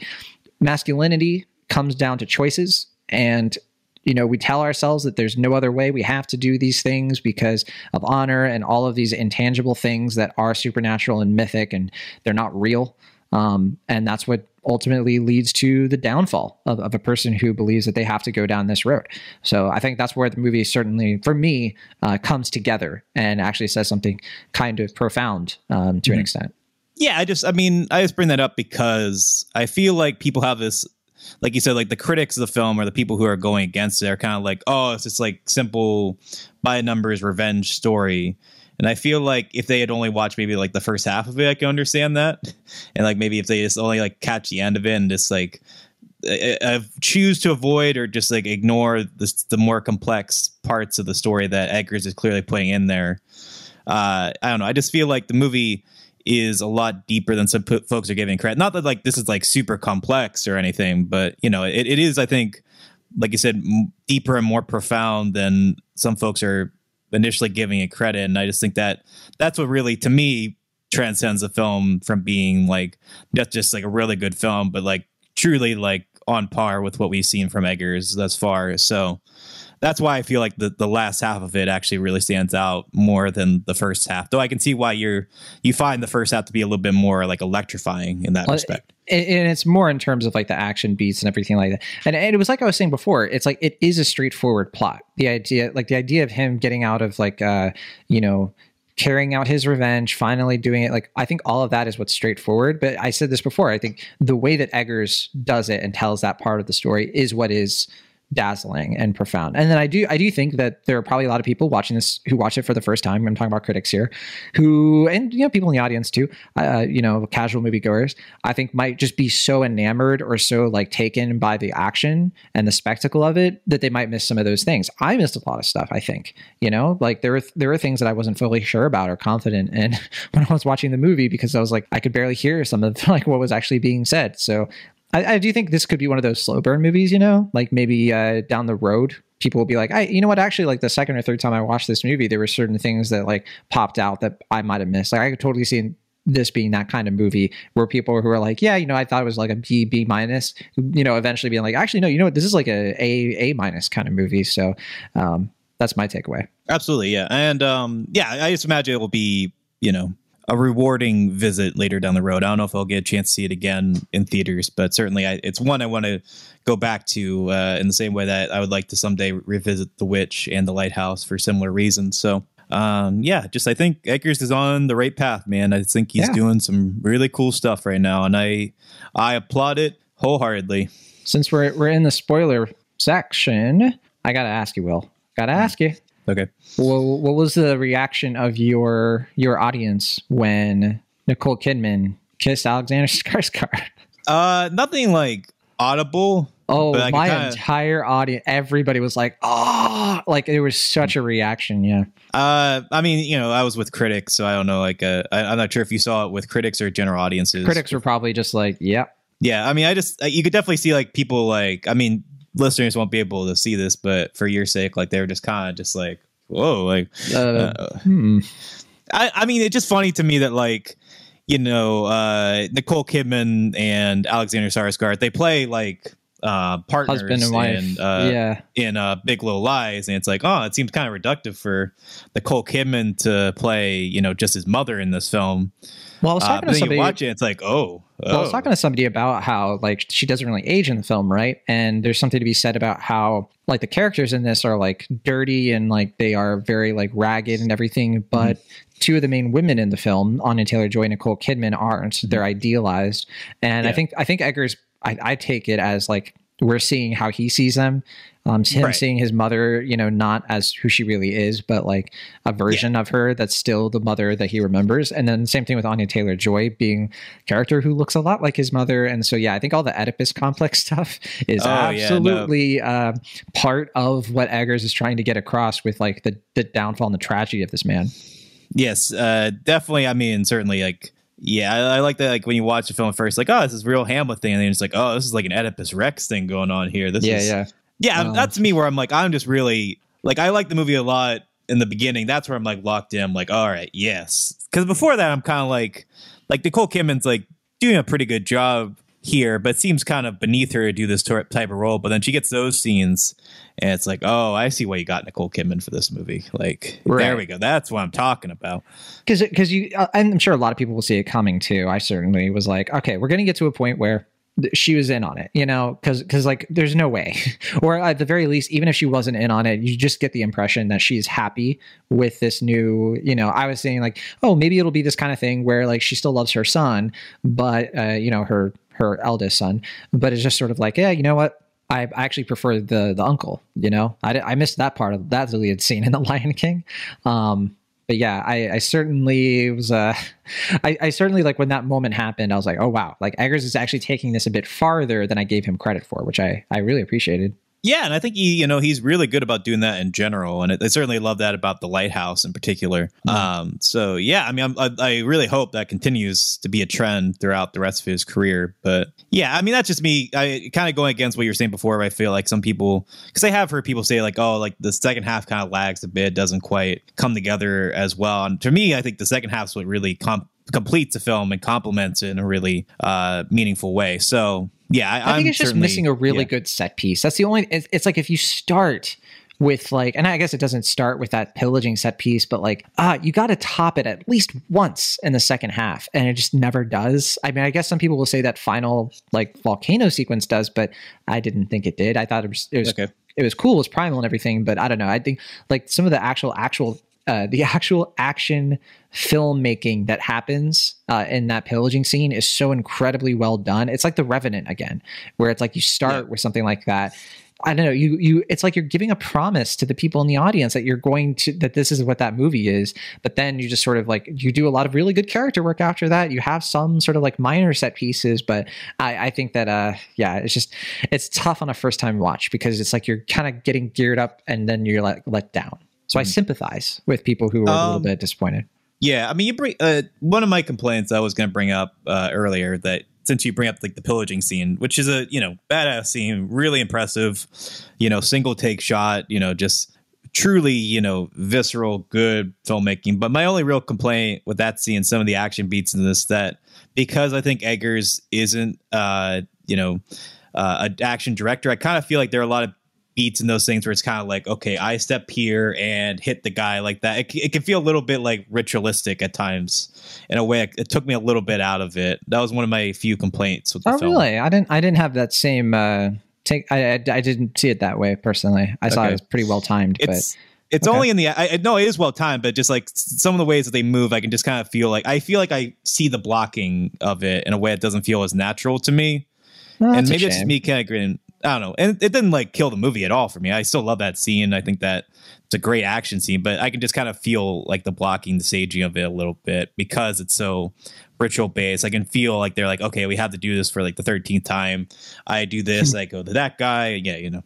masculinity comes down to choices and you know we tell ourselves that there's no other way. We have to do these things because of honor and all of these intangible things that are supernatural and mythic and they're not real. Um, and that's what ultimately leads to the downfall of, of, a person who believes that they have to go down this road. So i think that's where the movie certainly for me uh, comes together and actually says something kind of profound um, to mm-hmm. an extent. Yeah i just i mean i just bring that up because i feel like people have this like you said, like the critics of the film or the people who are going against it are kind of like, oh, it's just like simple by numbers revenge story. And I feel like if they had only watched maybe like the first half of it, I can understand that. And like maybe if they just only like catch the end of it and just like uh, choose to avoid or just like ignore the, the more complex parts of the story that Eggers is clearly putting in there. Uh, I don't know. I just feel like the movie is a lot deeper than some folks are giving credit. Not that like this is like super complex or anything, but you know, it, it is. I think, like you said, m- deeper and more profound than some folks are initially giving it credit. And I just think that that's what really, to me, transcends the film from being like just just like a really good film, but like truly like on par with what we've seen from Eggers thus far. So that's why I feel like the, the last half of it actually really stands out more than the first half. Though I can see why you're you find the first half to be a little bit more like electrifying in that well, respect. And it's more in terms of like the action beats and everything like that. And, and it was like I was saying before, it's like it is a straightforward plot. The idea, like the idea of him getting out of like uh, you know, carrying out his revenge, finally doing it. Like I think all of that is what's straightforward. But I said this before. I think the way that Eggers does it and tells that part of the story is what is dazzling and profound. And then I do I do think that there are probably a lot of people watching this who watch it for the first time. I'm talking about critics here, who and you know people in the audience too. Uh, you know, casual moviegoers. I think might just be so enamored or so like taken by the action and the spectacle of it that they might miss some of those things. I missed a lot of stuff. I think you know, like there were there were things that I wasn't fully sure about or confident in when I was watching the movie because I was like I could barely hear some of like what was actually being said. So I, I, do think this could be one of those slow burn movies, you know, like maybe uh, down the road, people will be like, I, you know what, actually, like the second or third time I watched this movie, there were certain things that like popped out that I might have missed. Like I could totally see this being that kind of movie where people who are like, yeah, you know, I thought it was like a B, B minus, you know, eventually being like, actually, no, you know what, this is like a A, A minus kind of movie. So, um, that's my takeaway. Absolutely, yeah, and um, yeah, I just imagine it will be you know a rewarding visit later down the road. I don't know if I'll get a chance to see it again in theaters, but certainly I, it's one I want to go back to uh, in the same way that I would like to someday revisit The Witch and The Lighthouse for similar reasons. So, um, yeah, just I think Eggers is on the right path, man. I think he's yeah. doing some really cool stuff right now, and I I applaud it wholeheartedly. Since we're we're in the spoiler section, I gotta ask you, Will. Gotta ask you. Okay. Well, what was the reaction of your your audience when Nicole Kidman kissed Alexander Skarsgård? Uh, nothing like audible. Oh, my kinda... entire audience, everybody was like, "Oh!" Like it was such a reaction. Yeah. Uh, I mean, you know, I was with critics, so I don't know. Like, uh, I, I'm not sure if you saw it with critics or general audiences. Critics were probably just like, "Yep." Yeah, I mean, I just you could definitely see like people like, I mean, listeners won't be able to see this, but for your sake, like they were just kind of just like, whoa, like, uh, uh, hmm. I, I mean, it's just funny to me that like, you know, uh, Nicole Kidman and Alexander Skarsgård, they play like uh, partners husband and wife, in, uh, yeah, in uh, Big Little Lies, and it's like, oh, it seems kind of reductive for the Nicole Kidman to play, you know, just his mother in this film. Well, I was uh, talking uh, to somebody. watch it, it's like, oh, well, I was oh. talking to somebody about how like she doesn't really age in the film, right? And there's something to be said about how like the characters in this are like dirty and like they are very like ragged and everything, mm-hmm. but mm-hmm. two of the main women in the film, Anya Taylor Joy and Nicole Kidman, aren't. Mm-hmm. They're idealized, and yeah. I think I think Eggers. I, I take it as like we're seeing how he sees them um, him right. seeing his mother, you know, not as who she really is, but like a version yeah. of her that's still the mother that he remembers. And then same thing with Anya Taylor Joy being character who looks a lot like his mother. And so, yeah, I think all the Oedipus complex stuff is oh, absolutely yeah, no. uh, part of what Eggers is trying to get across with like the, the downfall and the tragedy of this man. Yes, uh, definitely. I mean, certainly like, yeah, I, I, like that. Like when you watch the film first, like, oh, this is real Hamlet thing, and then it's like, oh, this is like an Oedipus Rex thing going on here. This yeah, is, yeah. Yeah, um, that's me where I'm like, I'm just really like, I like the movie a lot in the beginning. That's where I'm like locked in. I'm like, all right, yes. Because before that, I'm kind of like, like Nicole Kidman's like doing a pretty good job here, but seems kind of beneath her to do this type of role. But then she gets those scenes, and it's like, oh, I see why you got Nicole Kidman for this movie. Like, right. there we go. That's what I'm talking about. Because, because you, uh, I'm sure a lot of people will see it coming too. I certainly was like, okay, we're going to get to a point where she was in on it, you know, because because like there's no way, or at the very least, even if she wasn't in on it, you just get the impression that she's happy with this new, you know. I was saying like, oh, maybe it'll be this kind of thing where like she still loves her son, but uh, you know her her eldest son, but it's just sort of like, yeah, you know what, I actually prefer the the uncle. You know, I, I missed that part of that deleted scene in the Lion King. Um, but yeah, I, I certainly was. Uh, I, I certainly like when that moment happened. I was like, oh wow, like Eggers is actually taking this a bit farther than I gave him credit for, which I I really appreciated. Yeah, and I think he, you know, he's really good about doing that in general, and I certainly love that about the lighthouse in particular. Mm-hmm. Um, so yeah, I mean, I, I really hope that continues to be a trend throughout the rest of his career. But yeah, I mean, that's just me. I kind of going against what you were saying before. I feel like some people, because I have heard people say like, oh, like the second half kind of lags a bit, doesn't quite come together as well. And to me, I think the second half is what really comp- completes the film and complements it in a really uh, meaningful way. So yeah, I, I think I'm it's just missing a really yeah. good set piece. That's the only. It's, it's, like if you start with like, and I guess it doesn't start with that pillaging set piece, but like, ah, uh, you got to top it at least once in the second half, and it just never does. I mean, I guess some people will say that final like volcano sequence does, but I didn't think it did. I thought it was it was okay. it was cool, it was primal and everything, but I don't know. I think like some of the actual actual uh, the actual action filmmaking that happens uh, in that pillaging scene is so incredibly well done. It's like The Revenant again, where it's like you start yeah. with something like that. I don't know. You you. It's like you're giving a promise to the people in the audience that you're going to that this is what that movie is. But then you just sort of like you do a lot of really good character work after that. You have some sort of like minor set pieces, but I, I think that uh yeah, it's just it's tough on a first time watch because it's like you're kind of getting geared up and then you're like let down. So I hmm. sympathize with people who are um, a little um, bit disappointed. Yeah, I mean, you bring uh, one of my complaints I was going to bring up uh, earlier that since you bring up like the pillaging scene, which is a you know badass scene, really impressive, you know, single take shot, you know, just truly you know visceral, good filmmaking. But my only real complaint with that scene, some of the action beats in this, that because I think Eggers isn't uh, you know uh, an action director, I kind of feel like there are a lot of beats and those things where it's kind of like, okay, I step here and hit the guy like that. It, it can feel a little bit like ritualistic at times. In a way, it took me a little bit out of it. That was one of my few complaints with the oh, film. really? I didn't. I didn't have that same. Uh, take. I, I, I didn't see it that way personally. I okay. saw it was pretty well timed, but. It's okay. only in the I, no, it is well timed, but just like some of the ways that they move, I can just kind of feel like I feel like I see the blocking of it in a way that doesn't feel as natural to me. Well, and maybe it's just me kind of. I don't know. And it didn't like kill the movie at all for me. I still love that scene. I think that it's a great action scene, but I can just kind of feel like the blocking, the staging of it a little bit because it's so ritual based. I can feel like they're like, okay, we have to do this for like the 13th time. I do this, I go to that guy. Yeah, you know.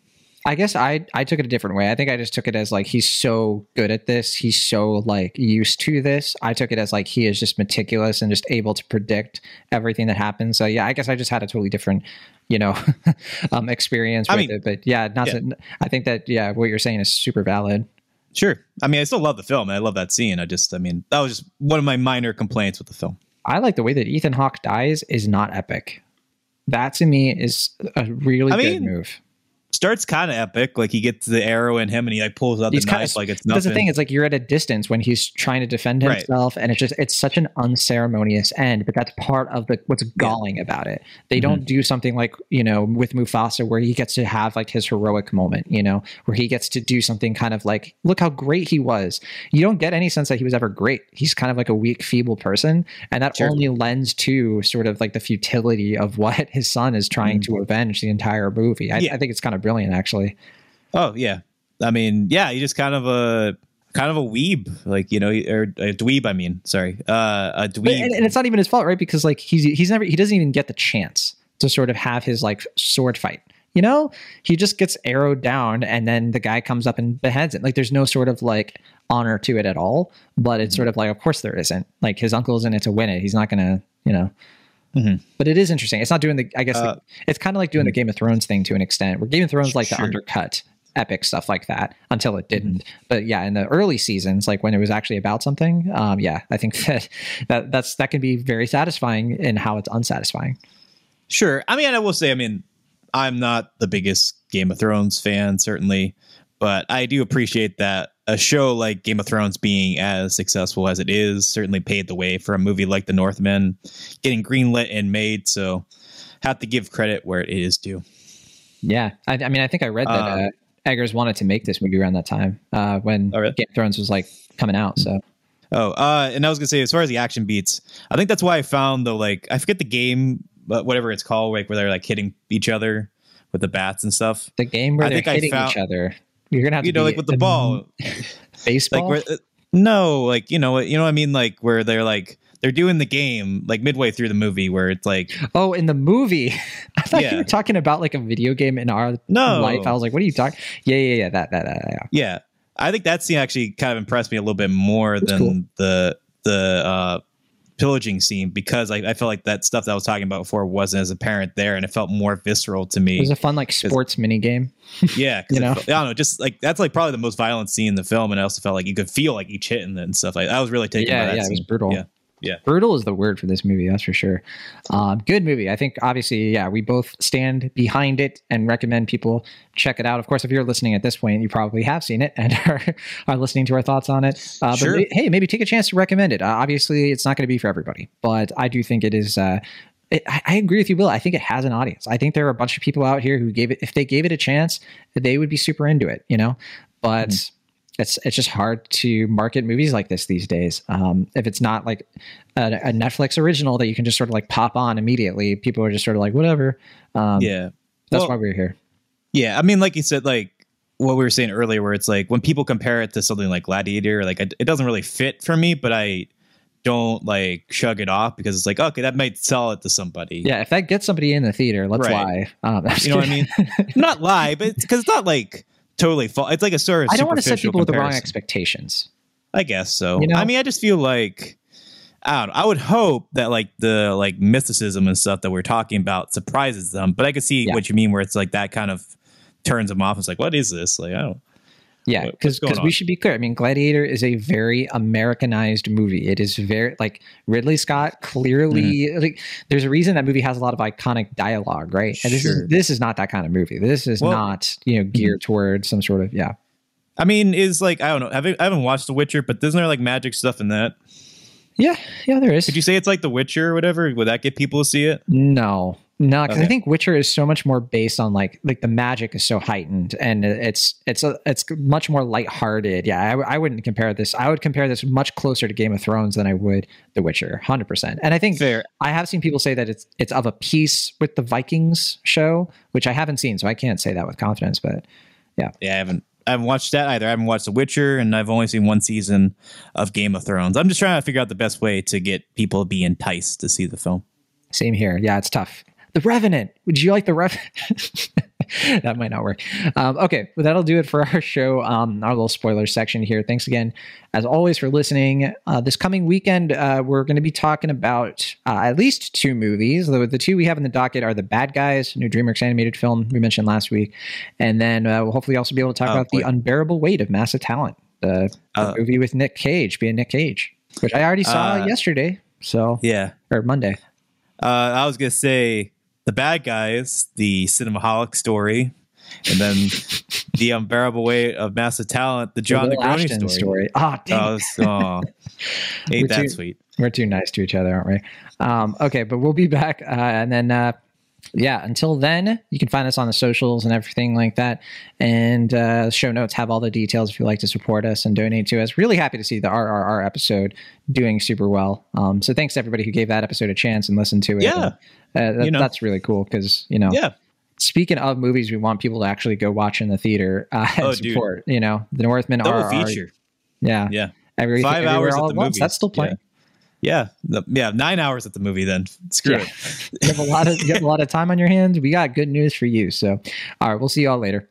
I guess I I took it a different way. I think I just took it as like he's so good at this. He's so like used to this. I took it as like he is just meticulous and just able to predict everything that happens. So yeah, I guess I just had a totally different, you know, um, experience with I mean, it. But yeah, not yeah. To, I think that yeah, what you're saying is super valid. Sure. I mean, I still love the film. I love that scene. I just, I mean, that was just one of my minor complaints with the film. I like the way that Ethan Hawke dies is not epic. That to me is a really I good mean, move starts kind of epic. Like he gets the arrow in him and he like pulls out he's the knife like it's nothing. That's the thing. It's like you're at a distance when he's trying to defend himself, right. and it's just it's such an unceremonious end. But that's part of the what's galling yeah. about it. They mm-hmm. don't do something like you know with Mufasa where he gets to have like his heroic moment. You know where he gets to do something kind of like look how great he was. You don't get any sense that he was ever great. He's kind of like a weak, feeble person, and that sure. only lends to sort of like the futility of what his son is trying mm-hmm. to avenge the entire movie. I, yeah. I think it's kind of brilliant, actually. Oh yeah, I mean, yeah, he just kind of a kind of a weeb, like you know, or a dweeb. I mean, sorry, uh, a dweeb. And, and, it's not even his fault, right? Because like he's he's never he doesn't even get the chance to sort of have his like sword fight. You know, he just gets arrowed down, and then the guy comes up and beheads it. Like there's no sort of like honor to it at all. But it's mm-hmm. sort of like, of course there isn't. Like his uncle's in it to win it. He's not gonna, you know. Mm-hmm. But it is interesting. It's not doing the. I guess uh, the, it's kind of like doing mm-hmm. the Game of Thrones thing to an extent, where Game of Thrones like sure. to undercut epic stuff like that until it didn't. Mm-hmm. But yeah, in the early seasons, like when it was actually about something, um, yeah, I think that, that that's that can be very satisfying in how it's unsatisfying. Sure. I mean, I will say, I mean, I'm not the biggest Game of Thrones fan, certainly, but I do appreciate that a show like Game of Thrones being as successful as it is certainly paved the way for a movie like The Northman getting greenlit and made. So have to give credit where it is due. Yeah, I, I mean, I think I read that uh, uh, Eggers wanted to make this movie around that time uh, when oh, really? Game of Thrones was like coming out. So. Oh, uh, and I was gonna say, as far as the action beats, I think that's why I found the like I forget the game, but whatever it's called, like where they're like hitting each other with the bats and stuff. The game where I they're hitting found, each other. You're gonna have you know, like with the ball, baseball. Like where, uh, no, like you know, you know what I mean, like where they're like they're doing the game like midway through the movie where it's like oh in the movie i thought yeah. you were talking about like a video game in our no. life i was like what are you talking yeah yeah yeah that that, that yeah. yeah i think that scene actually kind of impressed me a little bit more That's than cool. the the uh pillaging scene because I, I felt like that stuff that I was talking about before wasn't as apparent there, and it felt more visceral to me. It was a fun like sports mini game. Yeah, you know, felt, I don't know, just like that's like probably the most violent scene in the film, and I also felt like you could feel like each hitting and stuff. Like I was really taken yeah, by that. Yeah, scene. it was brutal. Yeah. Yeah. Brutal is the word for this movie, that's for sure. Um, good movie. I think obviously, yeah, we both stand behind it and recommend people check it out. Of course, if you're listening at this point, you probably have seen it and are, are listening to our thoughts on it. Uh, sure. But hey, maybe take a chance to recommend it. Uh, obviously, it's not going to be for everybody, but I do think it is. Uh, it, I agree with you, Bill. I think it has an audience. I think there are a bunch of people out here who gave it, if they gave it a chance, they would be super into it, you know? But. Mm it's it's just hard to market movies like this these days. Um, if it's not like a, a, Netflix original that you can just sort of like pop on immediately, people are just sort of like whatever. Um, yeah, that's well, why we're here. Yeah, I mean, like you said, like what we were saying earlier, where it's like when people compare it to something like Gladiator, like it, it doesn't really fit for me, but I don't like shrug it off because it's like okay, that might sell it to somebody. Yeah, if that gets somebody in the theater, let's right. lie. Um, you know what I mean? not lie, but because it's, it's not like totally false. It's like a sort of I don't want to set people comparison. with the wrong expectations. I guess so. You know? I mean, I just feel like I don't. I would hope that like the like mysticism and stuff that we're talking about surprises them. But I could see yeah. what you mean, where it's like that kind of turns them off. It's like, what is this? Like, I don't. Yeah, because we should be clear. I mean, Gladiator is a very Americanized movie. It is very like Ridley Scott clearly mm-hmm. like. There's a reason that movie has a lot of iconic dialogue, right? And this sure. is this is not that kind of movie. This is well, not you know geared mm-hmm. towards some sort of yeah. I mean, is like I don't know. Haven't, I haven't watched The Witcher, but isn't there like magic stuff in that? Yeah, yeah, there is. Could you say it's like The Witcher or whatever? Would that get people to see it? No, no, because okay. I think Witcher is so much more based on like like the magic is so heightened and it's it's a, it's much more lighthearted. Yeah, I, I wouldn't compare this. I would compare this much closer to Game of Thrones than I would The Witcher, hundred percent. And I think Fair. I have seen people say that it's it's of a piece with the Vikings show, which I haven't seen, so I can't say that with confidence. But yeah, yeah, I haven't I haven't watched that either. I haven't watched The Witcher, and I've only seen one season of Game of Thrones. I'm just trying to figure out the best way to get people to be enticed to see the film. Same here. Yeah, it's tough. The Revenant. Would you like the Revenant? that might not work. Um, okay, well, that'll do it for our show, um, our little spoiler section here. Thanks again, as always, for listening. Uh, this coming weekend, uh, we're going to be talking about uh, at least two movies. The, the, two we have in the docket are The Bad Guys, new DreamWorks animated film we mentioned last week, and then uh, we'll hopefully also be able to talk oh, about The Unbearable Weight of Massive Talent, the, the uh, movie with Nick Cage, being Nick Cage, which I already saw uh, yesterday. So yeah, or Monday. I was gonna say the bad guys, the Cinemaholic story, and then the unbearable weight of massive talent, the Jon Negroni story. story. Oh, dang. Oh, ain't that too, sweet? We're too nice to each other, aren't we? Um, okay, but we'll be back, uh, and then uh, yeah, until then, you can find us on the socials and everything like that. And uh, show notes have all the details if you'd like to support us and donate to us. Really happy to see the RRR episode doing super well. Um, so thanks to everybody who gave that episode a chance and listened to it. Yeah. And, uh, that, you know. That's really cool because, you know, yeah. Speaking of movies, we want people to actually go watch in the theater uh, and oh, support. Dude. You know, the Northman Double RRR. feature. Yeah, yeah. Every, Five hours at the movie. That's still playing. Yeah, the, yeah, nine hours at the movie. Then screw yeah. it. you have a lot of you have a lot of time on your hands. We got good news for you. So, all right, we'll see y'all later.